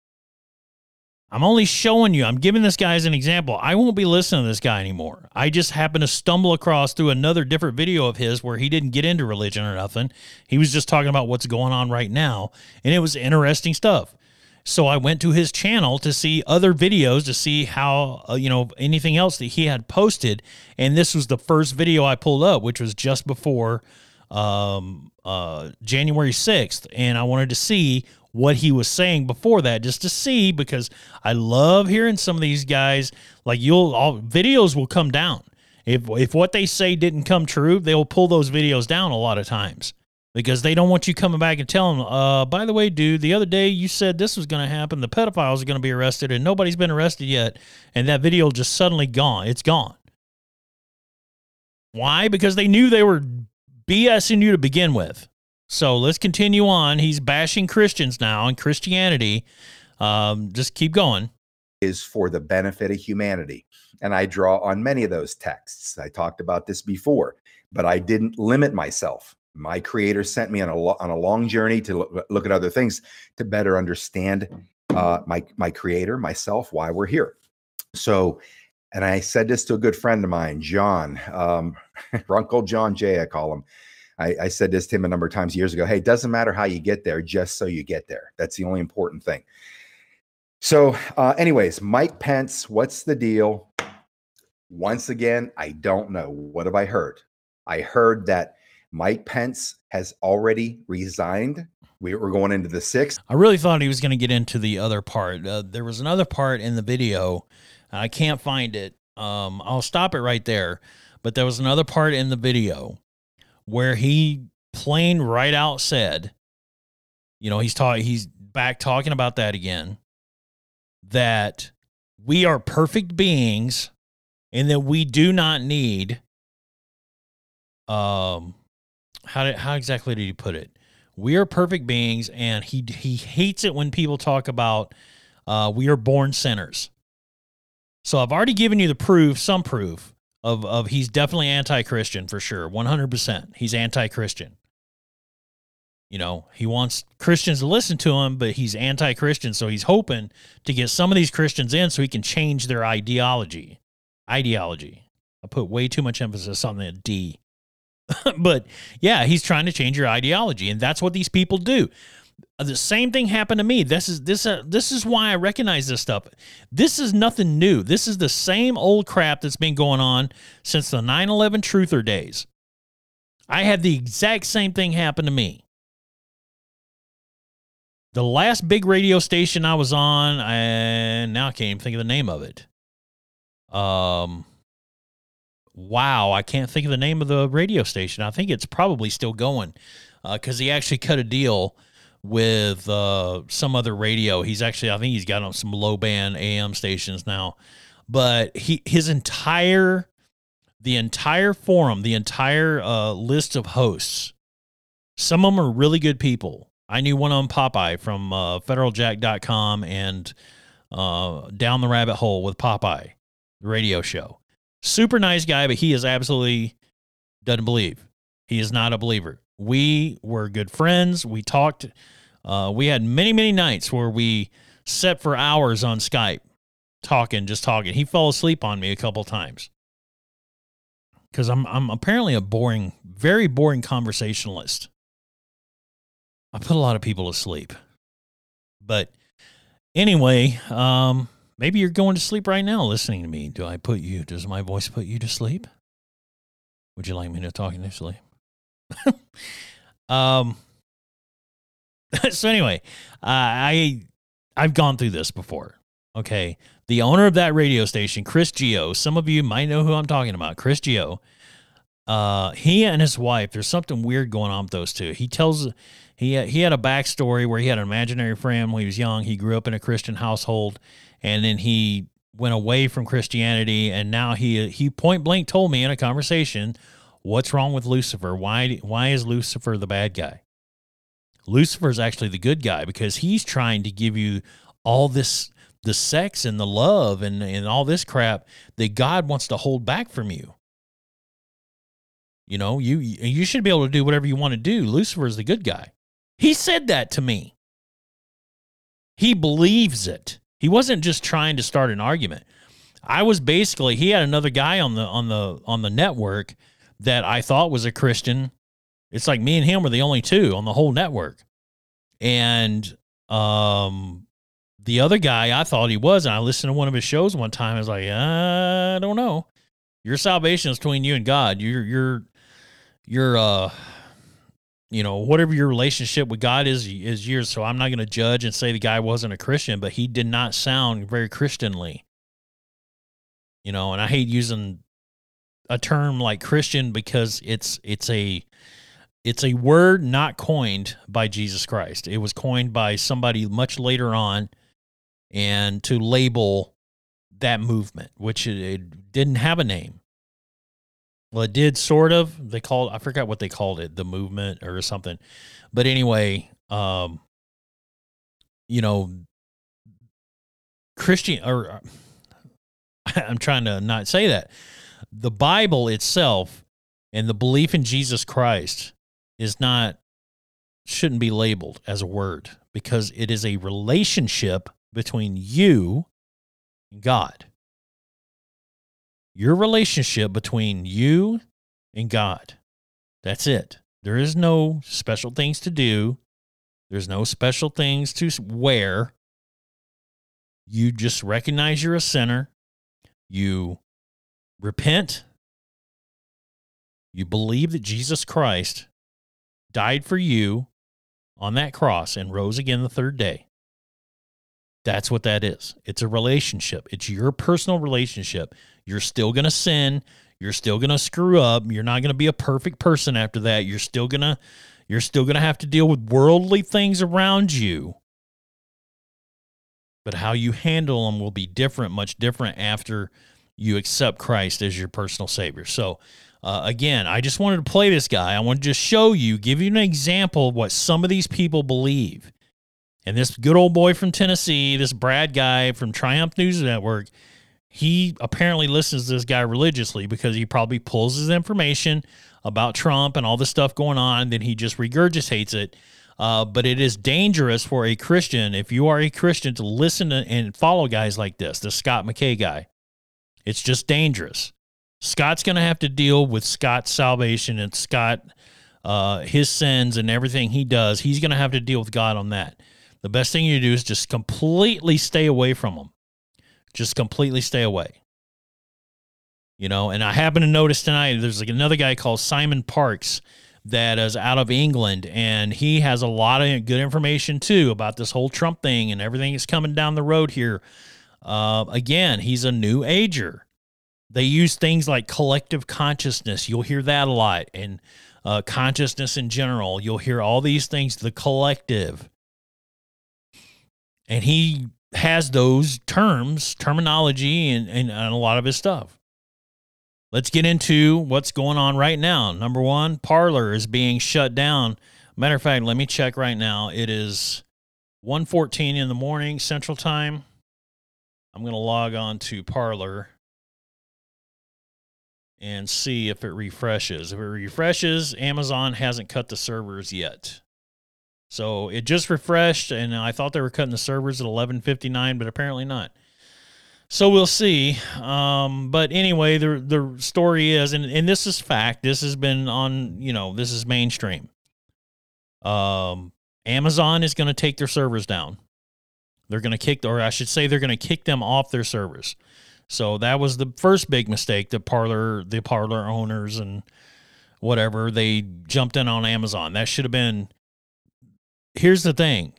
I'm only showing you, I'm giving this guy as an example. I won't be listening to this guy anymore. I just happened to stumble across through another different video of his where he didn't get into religion or nothing. He was just talking about what's going on right now, and it was interesting stuff. So I went to his channel to see other videos to see how, uh, you know, anything else that he had posted. And this was the first video I pulled up, which was just before um, uh, January 6th. And I wanted to see what he was saying before that, just to see, because I love hearing some of these guys. Like, you'll, all videos will come down. If, if what they say didn't come true, they will pull those videos down a lot of times because they don't want you coming back and telling them, uh, by the way, dude, the other day you said this was going to happen. The pedophiles are going to be arrested and nobody's been arrested yet. And that video just suddenly gone. It's gone. Why? Because they knew they were BSing you to begin with. So let's continue on. He's bashing Christians now and Christianity. Um, just keep going. Is for the benefit of humanity. And I draw on many of those texts. I talked about this before, but I didn't limit myself my creator sent me on a on a long journey to look, look at other things to better understand uh, my my creator, myself, why we're here. So, and I said this to a good friend of mine, John, um, [LAUGHS] Uncle John J. I call him. I, I said this to him a number of times years ago. Hey, it doesn't matter how you get there, just so you get there. That's the only important thing. So, uh, anyways, Mike Pence, what's the deal? Once again, I don't know. What have I heard? I heard that Mike Pence has already resigned. We, were going into the sixth. I really thought he was going to get into the other part. Uh, there was another part in the video. I can't find it. Um, I'll stop it right there. But there was another part in the video where he plain right out said, you know, he's talking, he's back talking about that again, that we are perfect beings and that we do not need um how did, how exactly did he put it? We are perfect beings, and he he hates it when people talk about uh, we are born sinners. So I've already given you the proof, some proof of of he's definitely anti-Christian for sure, one hundred percent. He's anti-Christian. You know, he wants Christians to listen to him, but he's anti-Christian, so he's hoping to get some of these Christians in so he can change their ideology. Ideology. I put way too much emphasis on the D. [LAUGHS] but yeah, he's trying to change your ideology, and that's what these people do. The same thing happened to me. This is this uh, this is why I recognize this stuff. This is nothing new. This is the same old crap that's been going on since the 9/11 truther days. I had the exact same thing happen to me. The last big radio station I was on, and now I can't even think of the name of it. Um, wow, I can't think of the name of the radio station. I think it's probably still going because uh, he actually cut a deal with uh, some other radio. He's actually, I think he's got on some low band AM stations now. But he his entire the entire forum, the entire uh, list of hosts, some of them are really good people. I knew one on Popeye from uh, federaljack.com and uh, Down the Rabbit Hole with Popeye, the radio show. Super nice guy, but he is absolutely doesn't believe. He is not a believer. We were good friends. We talked. Uh, we had many, many nights where we sat for hours on Skype talking, just talking. He fell asleep on me a couple times because I'm I'm apparently a boring, very boring conversationalist. I put a lot of people to sleep, but anyway, um, maybe you're going to sleep right now listening to me. Do I put you? Does my voice put you to sleep? Would you like me to talk initially? [LAUGHS] um. [LAUGHS] so anyway, uh, I I've gone through this before. Okay, the owner of that radio station, Chris Geo. Some of you might know who I'm talking about. Chris Geo. Uh, he and his wife. There's something weird going on with those two. He tells he he had a backstory where he had an imaginary friend when he was young. He grew up in a Christian household, and then he went away from Christianity, and now he he point blank told me in a conversation, "What's wrong with Lucifer? Why why is Lucifer the bad guy?" Lucifer is actually the good guy because he's trying to give you all this the sex and the love and, and all this crap that God wants to hold back from you. You know, you you should be able to do whatever you want to do. Lucifer is the good guy. He said that to me. He believes it. He wasn't just trying to start an argument. I was basically he had another guy on the on the on the network that I thought was a Christian. It's like me and him were the only two on the whole network. And um the other guy, I thought he was, and I listened to one of his shows one time. I was like, I don't know. Your salvation is between you and God. You're you're you're uh you know whatever your relationship with God is is yours. So I'm not going to judge and say the guy wasn't a Christian, but he did not sound very Christianly. You know, and I hate using a term like Christian because it's it's a it's a word not coined by Jesus Christ. It was coined by somebody much later on and to label that movement, which it, it, didn't have a name. Well, it did sort of. They called I forgot what they called it, the movement or something. But anyway, um, you know, Christian or [LAUGHS] I'm trying to not say that. The Bible itself and the belief in Jesus Christ is not shouldn't be labeled as a word because it is a relationship between you and God. Your relationship between you and God. That's it. There is no special things to do. There's no special things to wear. You just recognize you're a sinner. You repent. You believe that Jesus Christ died for you on that cross and rose again the third day. That's what that is. It's a relationship. It's your personal relationship. You're still going to sin. You're still going to screw up. You're not going to be a perfect person after that. You're still going to you're still going to have to deal with worldly things around you. But how you handle them will be different, much different after you accept Christ as your personal savior. So, uh, again, I just wanted to play this guy. I want to just show you, give you an example of what some of these people believe. And this good old boy from Tennessee, this Brad guy from Triumph News Network, he apparently listens to this guy religiously because he probably pulls his information about Trump and all the stuff going on, and then he just regurgitates it. Uh, but it is dangerous for a Christian, if you are a Christian, to listen to and follow guys like this, the Scott McKay guy. It's just dangerous. Scott's going to have to deal with Scott's salvation and Scott, uh, his sins and everything he does. He's going to have to deal with God on that. The best thing you do is just completely stay away from him. Just completely stay away. You know, and I happen to notice tonight there's like another guy called Simon Parkes that is out of England, and he has a lot of good information too about this whole Trump thing and everything that's coming down the road here. Uh, again, he's a new ager. They use things like collective consciousness. You'll hear that a lot, and uh, consciousness in general. You'll hear all these things, the collective. And he has those terms, terminology, and, and, and a lot of his stuff. Let's get into what's going on right now. Number one, Parler is being shut down. Matter of fact, let me check right now. It is 1.14 in the morning Central Time. I'm going to log on to Parler and see if it refreshes. If it refreshes, Amazon hasn't cut the servers yet. So it just refreshed, and I thought they were cutting the servers at 11:59, but apparently not. So we'll see. Um, but anyway, the the story is, and, and this is fact. This has been on, you know, this is mainstream. Um, Amazon is going to take their servers down. They're going to kick, or I should say, they're going to kick them off their servers. So that was the first big mistake. The Parler, the Parler owners, and whatever they jumped in on Amazon. That should have been. Here's the thing: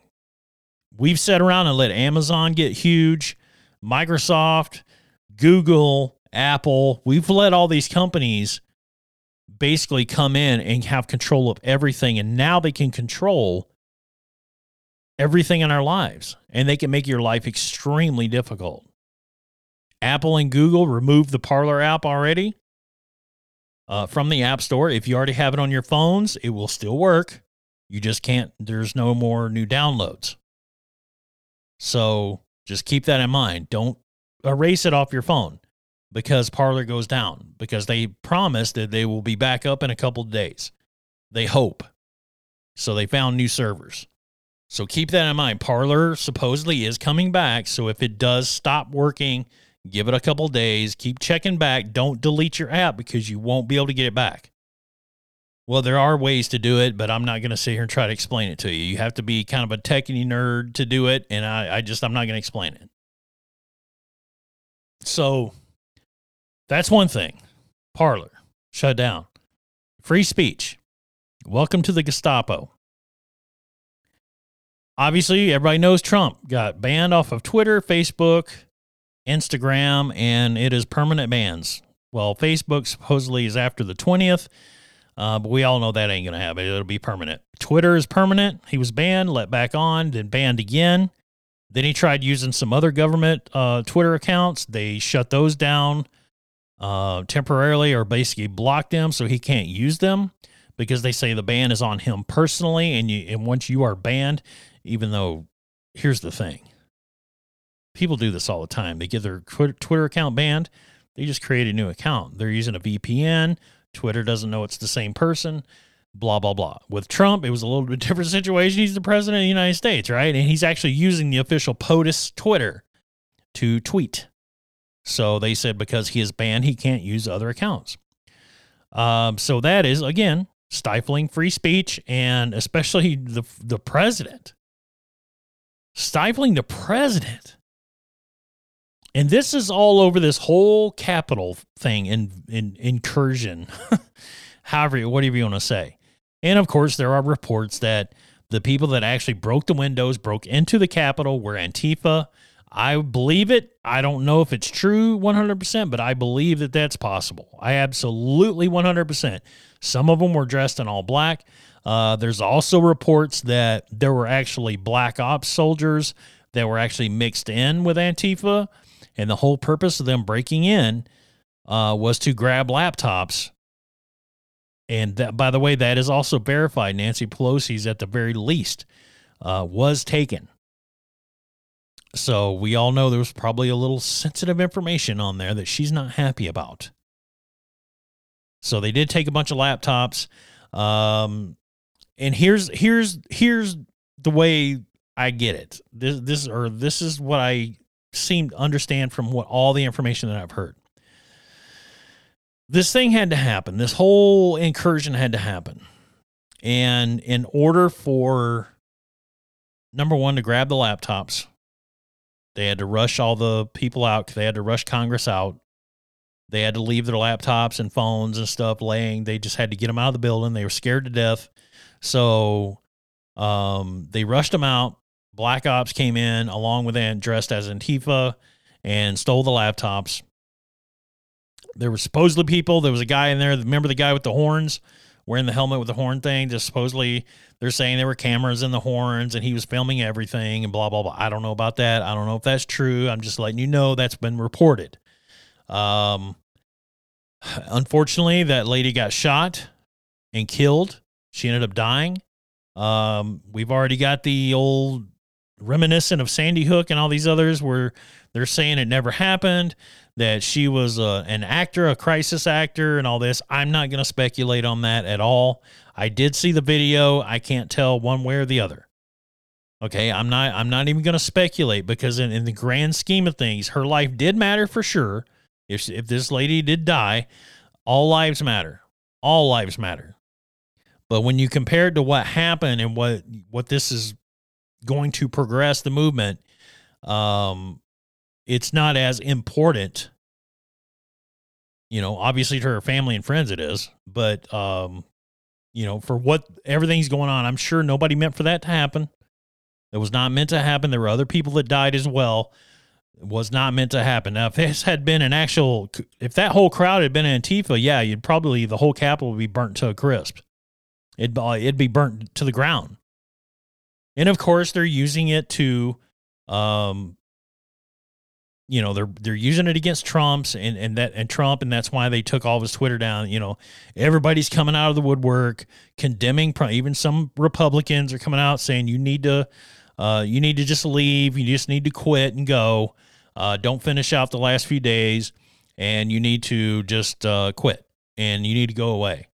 we've sat around and let Amazon get huge, Microsoft, Google, Apple. We've let all these companies basically come in and have control of everything, and now they can control everything in our lives and they can make your life extremely difficult. Apple and Google removed the Parler app already uh, from the App Store. If you already have it on your phones, it will still work. You just can't, there's no more new downloads. So just keep that in mind. Don't erase it off your phone because Parler goes down because they promised that they will be back up in a couple of days. They hope. So they found new servers. So keep that in mind. Parler supposedly is coming back. So if it does stop working, give it a couple days, keep checking back. Don't delete your app because you won't be able to get it back. Well, there are ways to do it, but I'm not going to sit here and try to explain it to you. You have to be kind of a techie nerd to do it, and I, I just I'm not going to explain it. So that's one thing. Parler shut down. Free speech. Welcome to the Gestapo obviously, everybody knows Trump got banned off of Twitter, Facebook, Instagram, and it is permanent bans. Well, Facebook supposedly is after the 20th, uh, but we all know that ain't going to happen. It'll be permanent. Twitter is permanent. He was banned, let back on, then banned again. Then he tried using some other government uh, Twitter accounts. They shut those down uh, temporarily or basically blocked them so he can't use them because they say the ban is on him personally. And, you, and once you are banned, even though here's the thing people do this all the time. They get their Twitter account banned, they just create a new account. They're using a VPN. Twitter doesn't know it's the same person, blah, blah, blah. With Trump, it was a little bit different situation. He's the president of the United States, right? And he's actually using the official POTUS Twitter to tweet. So they said because he is banned, he can't use other accounts. Um, so that is, again, stifling free speech and especially the, the president stifling the president. And this is all over this whole Capitol thing in, in incursion, [LAUGHS] however, whatever you want to say. And of course, there are reports that the people that actually broke the windows, broke into the Capitol, were Antifa. I believe it. I don't know if it's true 100%, but I believe that that's possible. I absolutely 100%. Some of them were dressed in all black. Uh, there's also reports that there were actually black ops soldiers that were actually mixed in with Antifa, and the whole purpose of them breaking in uh, was to grab laptops. And that, by the way, that is also verified. Nancy Pelosi's, at the very least, uh, was taken. So we all know there was probably a little sensitive information on there that she's not happy about. So they did take a bunch of laptops. Um, and here's here's here's the way I get it. This this or this is what I seem to understand from what all the information that I've heard. This thing had to happen. This whole incursion had to happen. And in order for number one to grab the laptops, they had to rush all the people out. They had to rush Congress out. They had to leave their laptops and phones and stuff laying. They just had to get them out of the building. They were scared to death. So um, they rushed them out. Black Ops came in along with them dressed as Antifa and stole the laptops. There were supposedly people. There was a guy in there. Remember the guy with the horns wearing the helmet with the horn thing? Just supposedly they're saying there were cameras in the horns and he was filming everything and blah, blah, blah. I don't know about that. I don't know if that's true. I'm just letting you know that's been reported. Um, [SIGHS] unfortunately, that lady got shot and killed she ended up dying. Um, we've already got the old reminiscent of Sandy Hook and all these others where they're saying it never happened, that she was uh, an actor, a crisis actor, and all this. I'm not going to speculate on that at all. I did see the video. I can't tell one way or the other. Okay, I'm not I'm not even going to speculate because in, in the grand scheme of things, her life did matter for sure. If if this lady did die, all lives matter. All lives matter. But when you compare it to what happened and what what this is going to progress the movement, um, it's not as important. You know, obviously to her family and friends it is, but um, you know, for what everything's going on, I'm sure nobody meant for that to happen. It was not meant to happen. There were other people that died as well. It was not meant to happen. Now, if this had been an actual, if that whole crowd had been Antifa, yeah, you'd probably the whole Capitol would be burnt to a crisp. It'd it'd be burnt to the ground. And of course, they're using it to, um, you know, they're they're using it against Trump's and and that and Trump, and that's why they took all of his Twitter down. You know, everybody's coming out of the woodwork condemning. Even some Republicans are coming out saying you need to uh, you need to just leave. You just need to quit and go. Uh, don't finish out the last few days, and you need to just uh, quit and you need to go away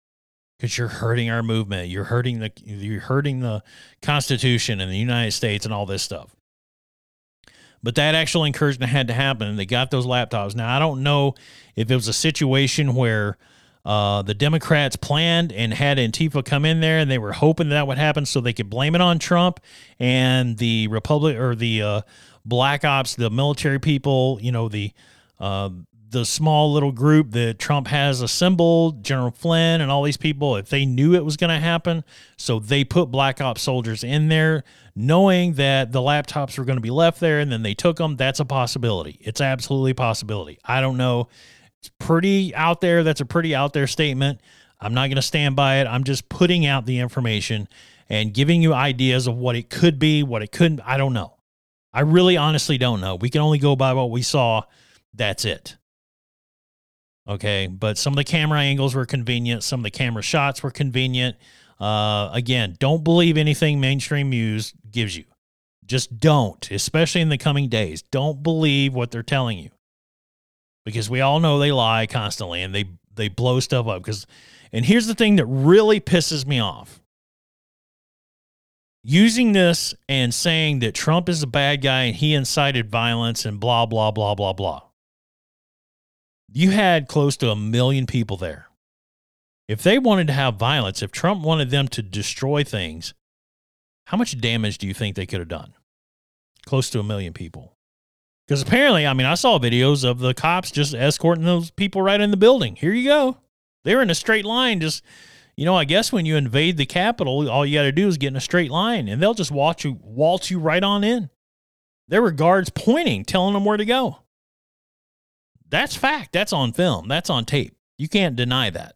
because you're hurting our movement. You're hurting the you're hurting the Constitution and the United States and all this stuff. But that actual encouragement had to happen. They got those laptops. Now I don't know if it was a situation where uh, the Democrats planned and had Antifa come in there, and they were hoping that would happen so they could blame it on Trump and the Republic or the uh, Black Ops, the military people. You know the uh, the small little group that Trump has assembled, General Flynn and all these people. If they knew it was going to happen, so they put Black Ops soldiers in there, knowing that the laptops were going to be left there, and then they took them. That's a possibility. It's absolutely a possibility. I don't know it's pretty out there. That's a pretty out there statement. I'm not going to stand by it. I'm just putting out the information and giving you ideas of what it could be, what it couldn't. I don't know. I really honestly don't know. We can only go by what we saw. That's it. Okay. But some of the camera angles were convenient, some of the camera shots were convenient. Uh, again, don't believe anything mainstream news gives you. Just don't, especially in the coming days. Don't believe what they're telling you because we all know they lie constantly and they they blow stuff up because and here's the thing that really pisses me off using this and saying that Trump is a bad guy and he incited violence and blah blah blah blah blah you had close to a million people there if they wanted to have violence if Trump wanted them to destroy things how much damage do you think they could have done close to a million people because apparently, I mean, I saw videos of the cops just escorting those people right in the building. Here you go. They're in a straight line. Just, you know, I guess when you invade the Capitol, all you got to do is get in a straight line and they'll just waltz you, waltz you right on in. There were guards pointing, telling them where to go. That's fact. That's on film. That's on tape. You can't deny that.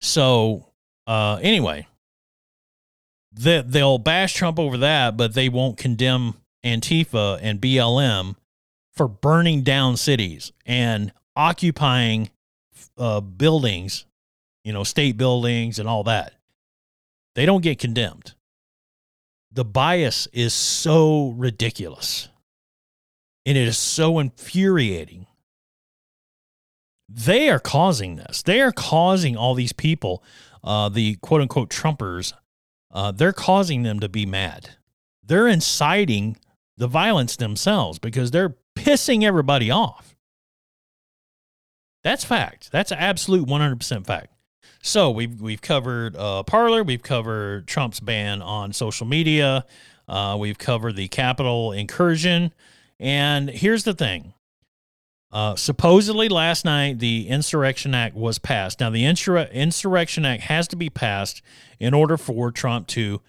So, uh, anyway, they, they'll bash Trump over that, but they won't condemn Antifa and BLM for burning down cities and occupying uh, buildings, you know, state buildings and all that. They don't get condemned. The bias is so ridiculous and it is so infuriating. They are causing this. They are causing all these people, uh, the quote unquote Trumpers, uh, they're causing them to be mad. They're inciting the violence themselves because they're pissing everybody off. That's fact. That's absolute 100% fact. So we've we've covered uh, Parler, we've covered Trump's ban on social media, uh, we've covered the Capitol incursion, and here's the thing. Uh, supposedly last night the Insurrection Act was passed. Now the Insur- Insurrection Act has to be passed in order for Trump to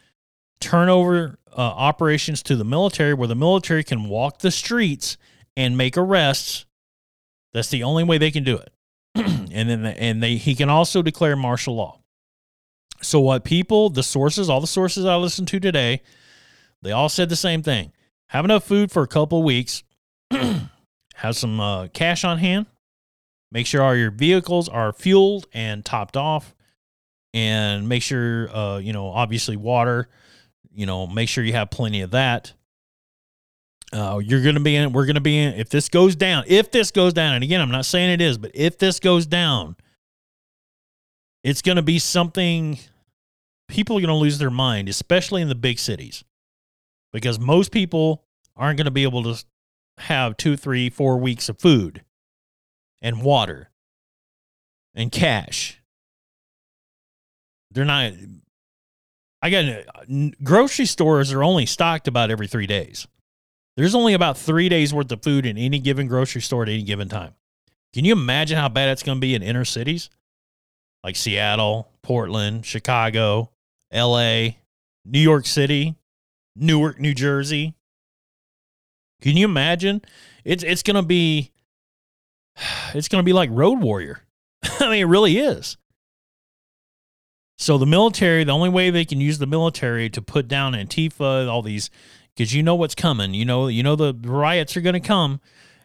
turn over uh, operations to the military where the military can walk the streets and make arrests. That's the only way they can do it. [CLEARS THROAT] and then the, and they he can also declare martial law. So what people, the sources, all the sources I listened to today, they all said the same thing. Have enough food for a couple weeks. [CLEARS THROAT] have some uh, cash on hand. Make sure all your vehicles are fueled and topped off, and make sure uh, you know obviously water you know, make sure you have plenty of that. Uh, you're going to be in, we're going to be in, if this goes down, if this goes down, and again, I'm not saying it is, but if this goes down, it's going to be something people are going to lose their mind, especially in the big cities, because most people aren't going to be able to have two, three, four weeks of food and water and cash. They're not. I got grocery stores are only stocked about every three days. There's only about three days worth of food in any given grocery store at any given time. Can you imagine how bad it's going to be in inner cities like Seattle, Portland, Chicago, LA, New York City, Newark, New Jersey? Can you imagine? It's it's to be [SIGHS] it's to be like Road Warrior. [LAUGHS] I mean, it really is. So the military, the only way they can use the military to put down Antifa, all these, because you know what's coming. You know, you know the riots are to come,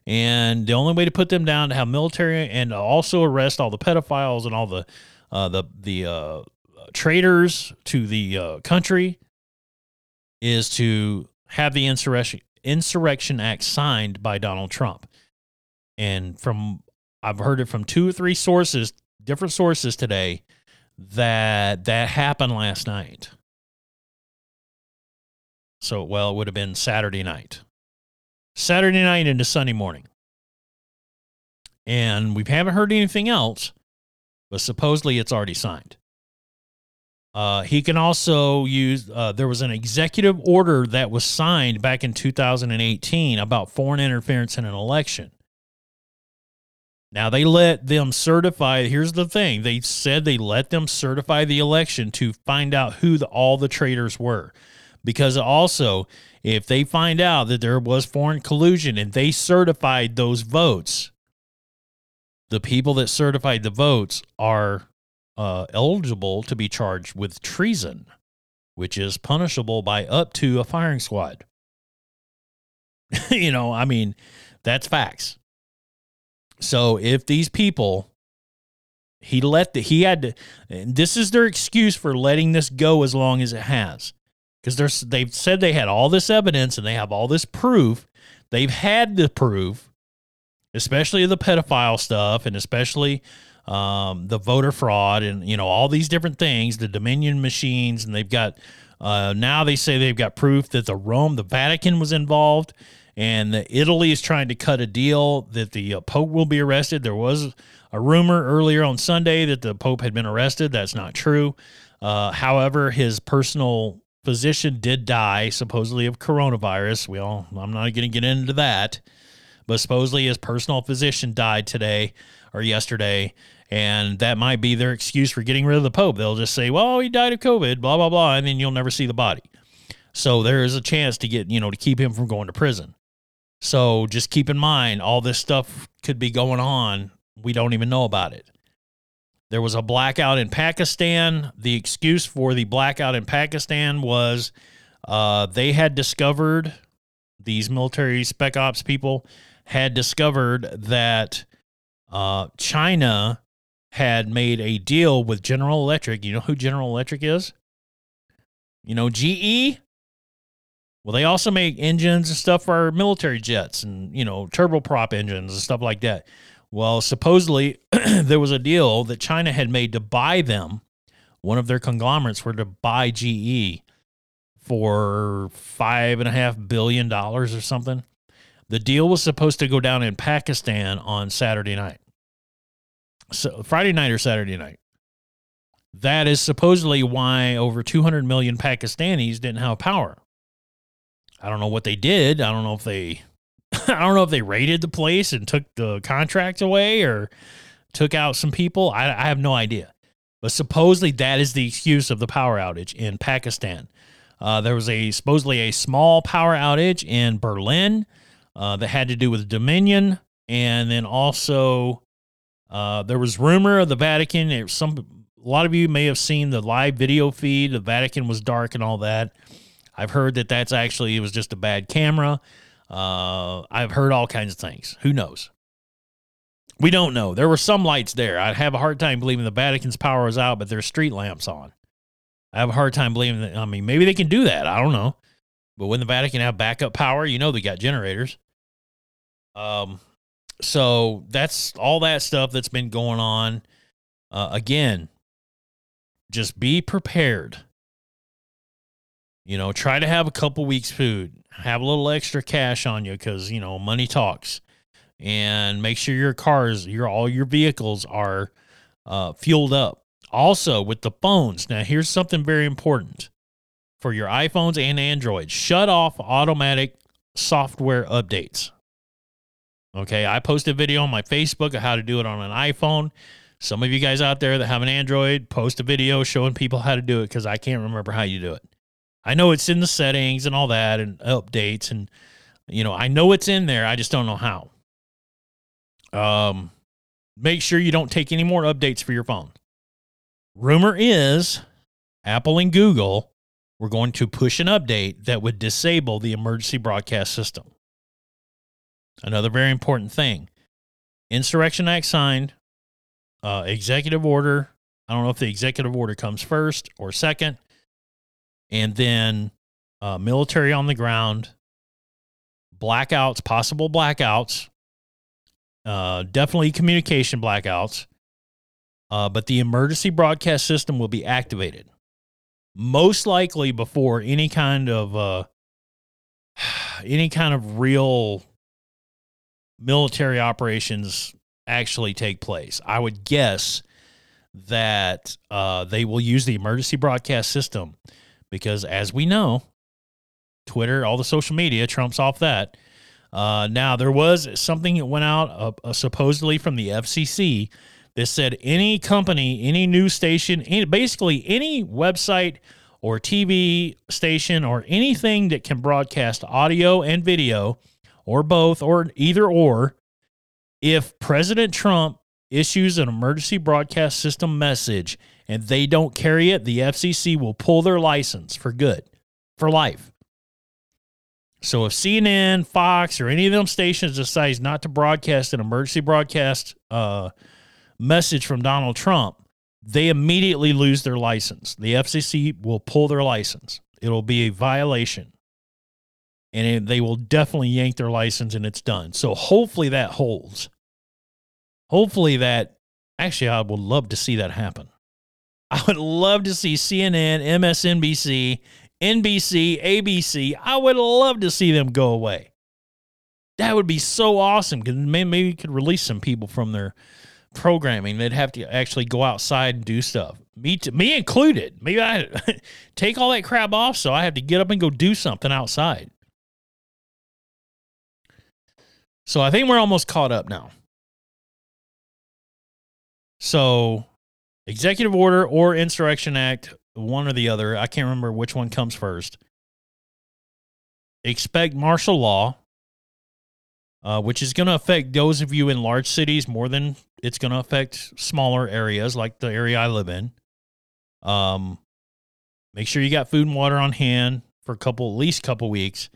and the only way to put them down to have military and also arrest all the pedophiles and all the uh, the the uh, traitors to the uh, country is to have the insurrection insurrection act signed by Donald Trump. And from I've heard it from two or three sources, different sources today that that happened last night. So, well, it would have been Saturday night. Saturday night into Sunday morning. And we haven't heard anything else, but supposedly it's already signed. Uh, he can also use, uh, there was an executive order that was signed back in 2018 about foreign interference in an election. Now they let them certify. Here's the thing: they said they let them certify the election to find out who the, all the traitors were, because also if they find out that there was foreign collusion and they certified those votes, the people that certified the votes are uh, eligible to be charged with treason, which is punishable by up to a firing squad. [LAUGHS] you know, I mean, that's facts. So if these people, he let the, he had to, this is their excuse for letting this go as long as it has. Because they've said they had all this evidence and they have all this proof. They've had the proof, especially the pedophile stuff and especially um, the voter fraud and, you know, all these different things, the Dominion machines. And they've got, uh, now they say they've got proof that the Rome, the Vatican was involved and Italy is trying to cut a deal that the uh, Pope will be arrested. There was a rumor earlier on Sunday that the Pope had been arrested. That's not true. Uh, however, his personal physician did die, supposedly of coronavirus. We all, I'm not going to get into that, but supposedly his personal physician died today or yesterday, and that might be their excuse for getting rid of the Pope. They'll just say, "Well, he died of COVID," blah blah blah, and then you'll never see the body. So there is a chance to get, you know, to keep him from going to prison. So just keep in mind, all this stuff could be going on. We don't even know about it. There was a blackout in Pakistan. The excuse for the blackout in Pakistan was uh, they had discovered, these military spec ops people had discovered that uh, China had made a deal with General Electric. You know who General Electric is? You know, GE? Well, they also make engines and stuff for military jets and, you know, turboprop engines and stuff like that. Well, supposedly [CLEARS THROAT] there was a deal that China had made to buy them. One of their conglomerates were to buy GE for five and a half billion dollars or something. The deal was supposed to go down in Pakistan on Saturday night. So Friday night or Saturday night. That is supposedly why over 200 million Pakistanis didn't have power. I don't know what they did. I don't know if they [LAUGHS] I don't know if they raided the place and took the contract away or took out some people. I, I have no idea. But supposedly that is the excuse of the power outage in Pakistan. Uh, there was a supposedly a small power outage in Berlin uh, that had to do with Dominion, and then also uh, there was rumor of the Vatican. It, some a lot of you may have seen the live video feed. The Vatican was dark and all that. I've heard that that's actually it was just a bad camera. Uh, I've heard all kinds of things. Who knows? We don't know. There were some lights there. I'd have a hard time believing the Vatican's power is out, but there's street lamps on. I have a hard time believing that. I mean, maybe they can do that. I don't know. But when the Vatican have backup power, you know they got generators. Um, so that's all that stuff that's been going on. Uh, again, just be prepared You know, try to have a couple weeks' food. Have a little extra cash on you because you know money talks, and make sure your cars, your all your vehicles are uh, fueled up. Also, with the phones. Now, here's something very important for your iPhones and Androids. Shut off automatic software updates. Okay, I posted a video on my Facebook of how to do it on an iPhone. Some of you guys out there that have an Android, post a video showing people how to do it because I can't remember how you do it. I know it's in the settings and all that and updates and you know, I know it's in there, I just don't know how. Um make sure you don't take any more updates for your phone. Rumor is Apple and Google were going to push an update that would disable the emergency broadcast system. Another very important thing. Insurrection Act signed, uh, executive order. I don't know if the executive order comes first or second, and then uh, military on the ground, blackouts, possible blackouts, uh, definitely communication blackouts. Uh, but the emergency broadcast system will be activated. Most likely before any kind of uh, [SIGHS] any kind of real military operations actually take place. I would guess that uh, they will use the emergency broadcast system because, as we know, Twitter, all the social media trumps off that. Uh, now, there was something that went out uh, uh supposedly from the FCC that said any company, any news station, any, basically any website or TV station or anything that can broadcast audio and video or both or either or, if President Trump issues an emergency broadcast system message and they don't carry it, the FCC will pull their license for good, for life. So if CNN, Fox, or any of them stations decides not to broadcast an emergency broadcast uh, message from Donald Trump, they immediately lose their license. The FCC will pull their license. It'll be a violation and they will definitely yank their license and it's done. So hopefully that holds. Hopefully that actually I would love to see that happen. I would love to see CNN, MSNBC, NBC, ABC. I would love to see them go away. That would be so awesome because maybe we could release some people from their programming. They'd have to actually go outside and do stuff. Me, to, me included. Maybe I [LAUGHS] take all that crap off, so I have to get up and go do something outside. So I think we're almost caught up now. So, executive order or insurrection act, one or the other. I can't remember which one comes first. Expect martial law, uh, which is going to affect those of you in large cities more than it's going to affect smaller areas like the area I live in. Um, make sure you got food and water on hand for a couple, at least couple weeks.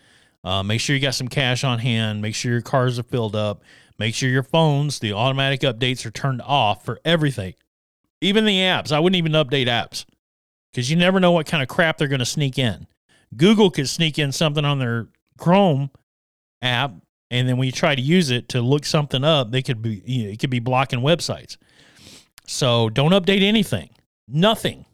Uh, make sure you got some cash on hand. Make sure your cars are filled up. Make sure your phones, the automatic updates are turned off for everything, even the apps. I wouldn't even update apps because you never know what kind of crap they're going to sneak in. Google could sneak in something on their Chrome app, and then when you try to use it to look something up, they could be you know, it could be blocking websites. So don't update anything, nothing.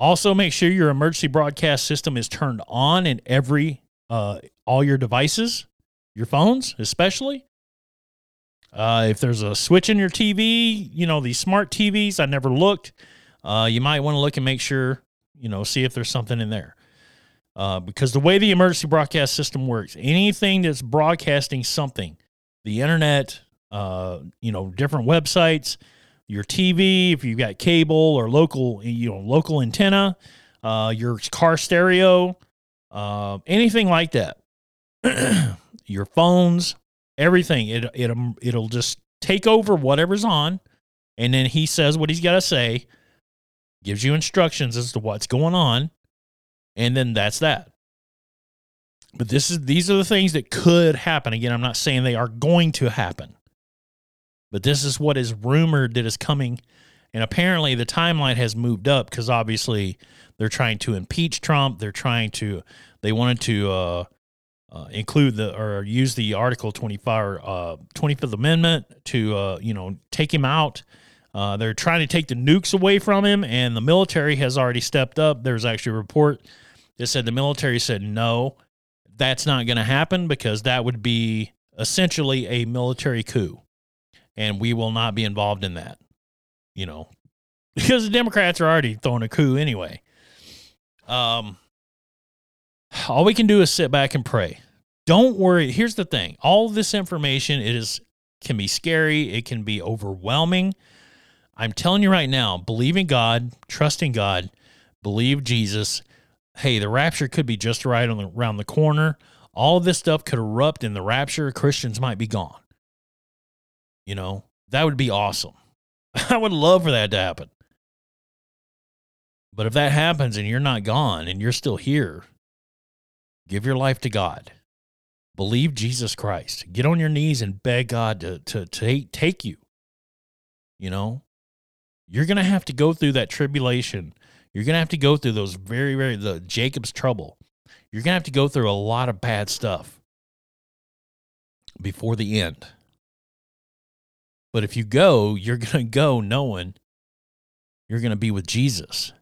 Also, make sure your emergency broadcast system is turned on in every uh, all your devices, your phones, especially. Uh, if there's a switch in your TV, you know, these smart TVs, I never looked. Uh, you might want to look and make sure, you know, see if there's something in there. Uh, because the way the emergency broadcast system works, anything that's broadcasting something, the internet, uh, you know, different websites, your TV, if you've got cable or local, you know, local antenna, uh, your car stereo, uh, anything like that. [CLEARS THROAT] your phones, everything. It it um, it'll just take over whatever's on, and then he says what he's got to say, gives you instructions as to what's going on, and then that's that. But this is these are the things that could happen. Again, I'm not saying they are going to happen, but this is what is rumored that is coming. And apparently, the timeline has moved up because obviously they're trying to impeach Trump. They're trying to, they wanted to uh, uh, include the or use the Article 25, uh, 25th Amendment to, uh, you know, take him out. Uh, they're trying to take the nukes away from him, and the military has already stepped up. There's actually a report that said the military said no, that's not going to happen because that would be essentially a military coup, and we will not be involved in that. You know, [LAUGHS] because the Democrats are already throwing a coup anyway. Um, all we can do is sit back and pray. Don't worry. Here's the thing: all this information it is can be scary. It can be overwhelming. I'm telling you right now, believe in God, trust in God, believe Jesus. Hey, the rapture could be just right on the, around the corner. All this stuff could erupt in the rapture. Christians might be gone. You know, that would be awesome. [LAUGHS] I would love for that to happen. But if that happens and you're not gone and you're still here, give your life to God. Believe Jesus Christ. Get on your knees and beg God to, to, to take you. You know, you're going to have to go through that tribulation. You're going to have to go through those very, very, the Jacob's trouble. You're going to have to go through a lot of bad stuff before the end. But if you go, you're going to go knowing you're going to be with Jesus.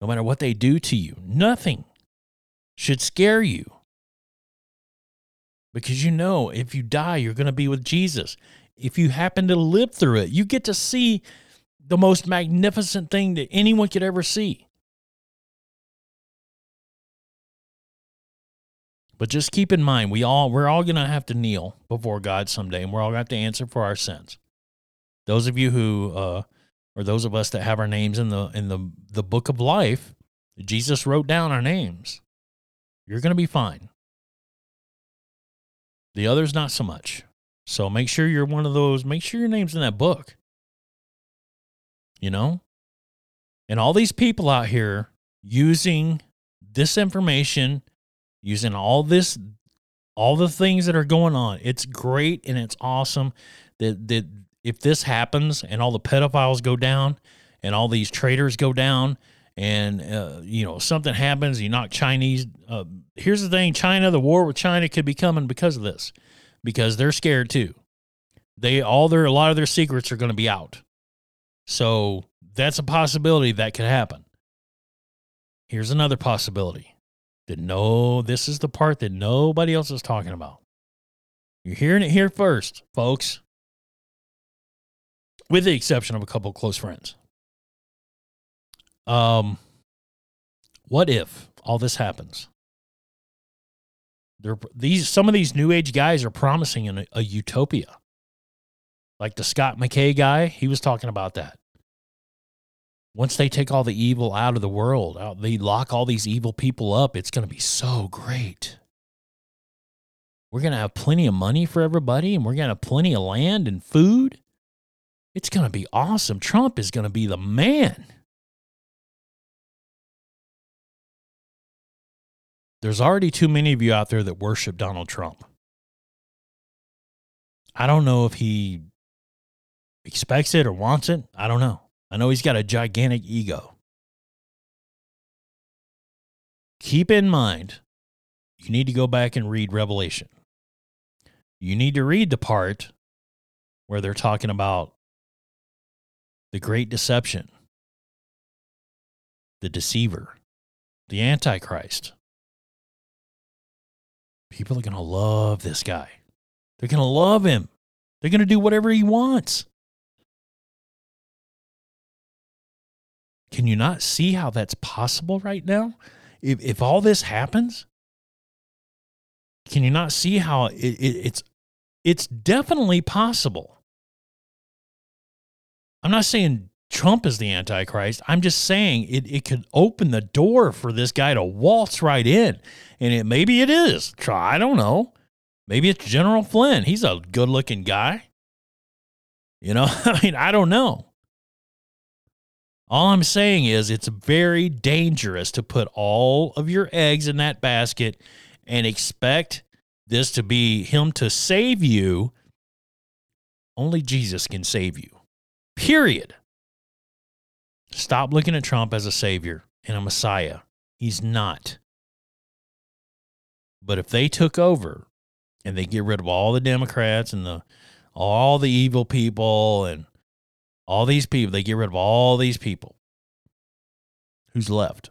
No matter what they do to you, nothing should scare you. Because you know, if you die, you're going to be with Jesus. If you happen to live through it, you get to see the most magnificent thing that anyone could ever see. But just keep in mind, we all we're all gonna have to kneel before God someday, and we're all gonna have to answer for our sins. Those of you who, uh, or those of us that have our names in the in the the book of life, Jesus wrote down our names. You're gonna be fine. The others, not so much. So make sure you're one of those. Make sure your name's in that book. You know, and all these people out here using this information using all this all the things that are going on. It's great and it's awesome that that if this happens and all the pedophiles go down and all these traitors go down and uh, you know something happens, you knock Chinese. Uh, here's the thing: China, the war with China could be coming because of this, because they're scared too. They all their a lot of their secrets are going to be out, so that's a possibility that could happen. Here's another possibility that no, this is the part that nobody else is talking about. You're hearing it here first, folks, with the exception of a couple of close friends. Um, what if all this happens? These some of these new age guys are promising a, a utopia. Like the Scott McKay guy, he was talking about that once they take all the evil out of the world, out, they lock all these evil people up, it's going to be so great. We're going to have plenty of money for everybody and we're going to have plenty of land and food. It's going to be awesome. Trump is going to be the man. There's already too many of you out there that worship Donald Trump. I don't know if he expects it or wants it. I don't know. I know he's got a gigantic ego. Keep in mind, you need to go back and read Revelation. You need to read the part where they're talking about the great deception, the deceiver, the antichrist. People are going to love this guy. They're going to love him. They're going to do whatever he wants. Can you not see how that's possible right now? If, if all this happens, can you not see how it, it, it's it's definitely possible? I'm not saying Trump is the Antichrist. I'm just saying it, it could open the door for this guy to waltz right in. And it maybe it is. I don't know. Maybe it's General Flynn. He's a good looking guy. You know, [LAUGHS] I mean, I don't know. All I'm saying is it's very dangerous to put all of your eggs in that basket and expect this to be Him to save you. Only Jesus can save you. Period. Stop looking at Trump as a savior and a messiah. He's not. But if they took over and they get rid of all the Democrats and the all the evil people and all these people, they get rid of all these people. Who's left?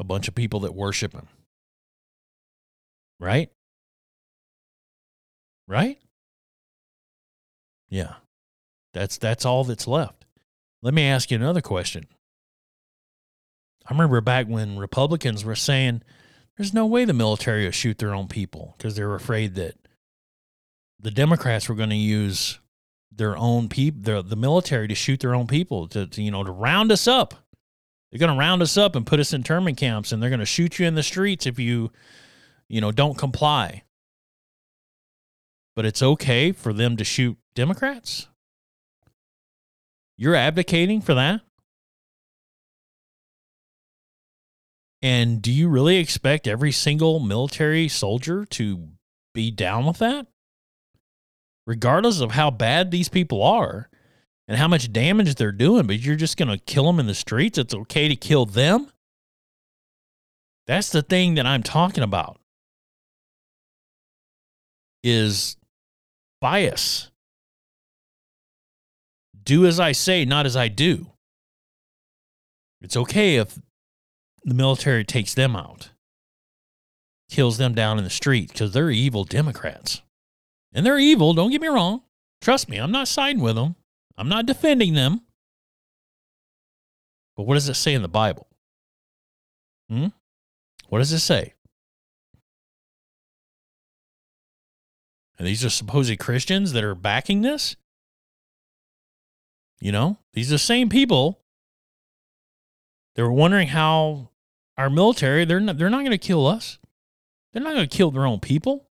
a bunch of people that worship him. Right? Right? Yeah. That's that's all that's left. Let me ask you another question. I remember back when Republicans were saying there's no way the military will shoot their own people because they were afraid that the Democrats were going to use their own people, the, the military, to shoot their own people, to, to you know, to round us up. They're going to round us up and put us in internment camps, and they're going to shoot you in the streets if you, you know, don't comply. But it's okay for them to shoot Democrats. You're advocating for that. And do you really expect every single military soldier to be down with that? Regardless of how bad these people are and how much damage they're doing, but you're just going to kill them in the streets? It's okay to kill them? That's the thing that I'm talking about. Is bias. Do as I say, not as I do. It's okay if the military takes them out, kills them down in the street because they're evil Democrats. And they're evil, don't get me wrong. Trust me, I'm not siding with them, I'm not defending them. But what does it say in the Bible? Hmm? What does it say? And these are supposed Christians that are backing this? You know, these are the same people. They were wondering how our military, they're not, they're not going to kill us. They're not going to kill their own people.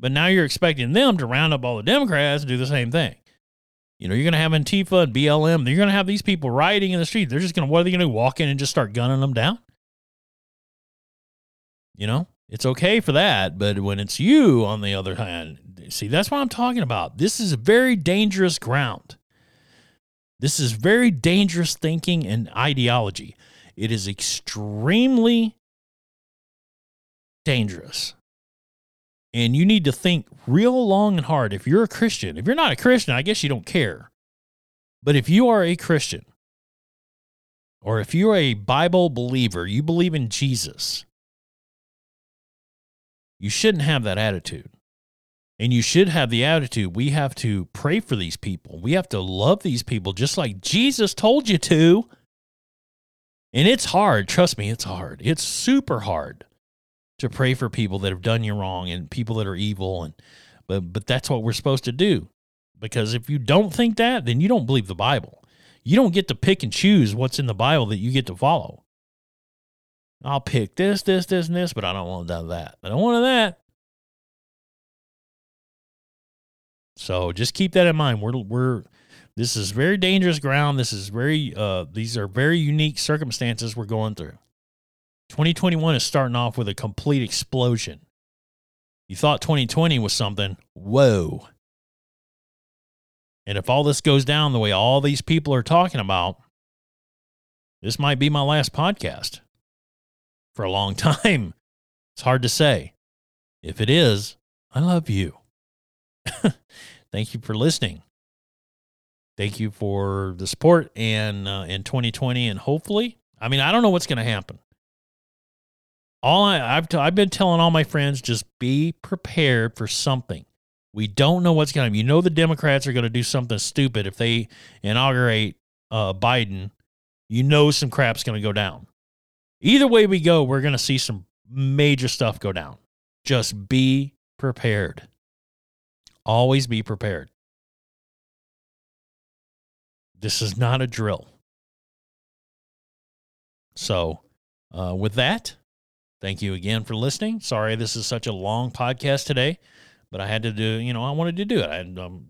But now you're expecting them to round up all the Democrats and do the same thing. You know, you're going to have Antifa and BLM. You're going to have these people rioting in the street. They're just going to, what are they going to do? Walk in and just start gunning them down? You know, it's okay for that. But when it's you, on the other hand, see, that's what I'm talking about. This is a very dangerous ground. This is very dangerous thinking and ideology. It is extremely dangerous. And you need to think real long and hard. If you're a Christian, if you're not a Christian, I guess you don't care. But if you are a Christian, or if you're a Bible believer, you believe in Jesus, you shouldn't have that attitude. And you should have the attitude we have to pray for these people. We have to love these people just like Jesus told you to. And it's hard. Trust me, it's hard. It's super hard to pray for people that have done you wrong and people that are evil and but but that's what we're supposed to do. Because if you don't think that, then you don't believe the Bible. You don't get to pick and choose what's in the Bible that you get to follow. I'll pick this, this, this, and this, but I don't want that. I don't want that. So just keep that in mind. We're we're this is very dangerous ground. This is very uh these are very unique circumstances we're going through. 2021 is starting off with a complete explosion. You thought 2020 was something. Whoa. And if all this goes down the way all these people are talking about, this might be my last podcast for a long [LAUGHS] time. It's hard to say. If it is, I love you. [LAUGHS] Thank you for listening. Thank you for the support and uh, in 2020 and hopefully, I mean, I don't know what's going to happen. All I, I've t- I've been telling all my friends just be prepared for something. We don't know what's going to. Happen. You know, the Democrats are going to do something stupid if they inaugurate uh, Biden. You know, some crap's going to go down. Either way we go, we're going to see some major stuff go down. Just be prepared. Always be prepared. This is not a drill. So, uh, with that, thank you again for listening. Sorry this is such a long podcast today, but I had to do, you know, I wanted to do it. I, um,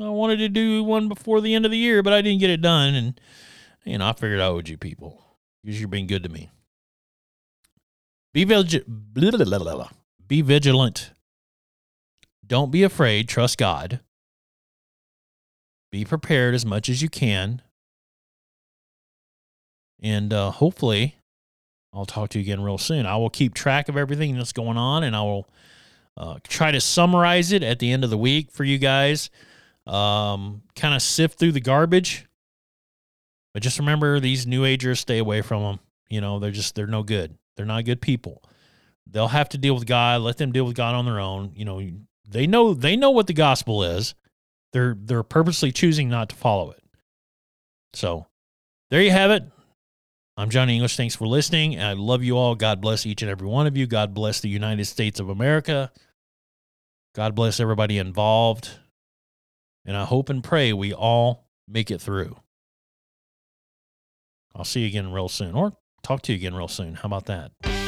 I wanted to do one before the end of the year, but I didn't get it done. And, you know, I figured I owed you people because you're being good to me. Be, vigi- be vigilant. Don't be afraid. Trust God. Be prepared as much as you can. And uh, hopefully, I'll talk to you again real soon. I will keep track of everything that's going on and I will uh, try to summarize it at the end of the week for you guys. Um, kind of sift through the garbage. But just remember, these new agers, stay away from them. You know, they're just, they're no good. They're not good people. They'll have to deal with God. Let them deal with God on their own. You know, they know they know what the gospel is. They're they're purposely choosing not to follow it. So there you have it. I'm Johnny English. Thanks for listening. I love you all. God bless each and every one of you. God bless the United States of America. God bless everybody involved. And I hope and pray we all make it through. I'll see you again real soon, or talk to you again real soon. How about that?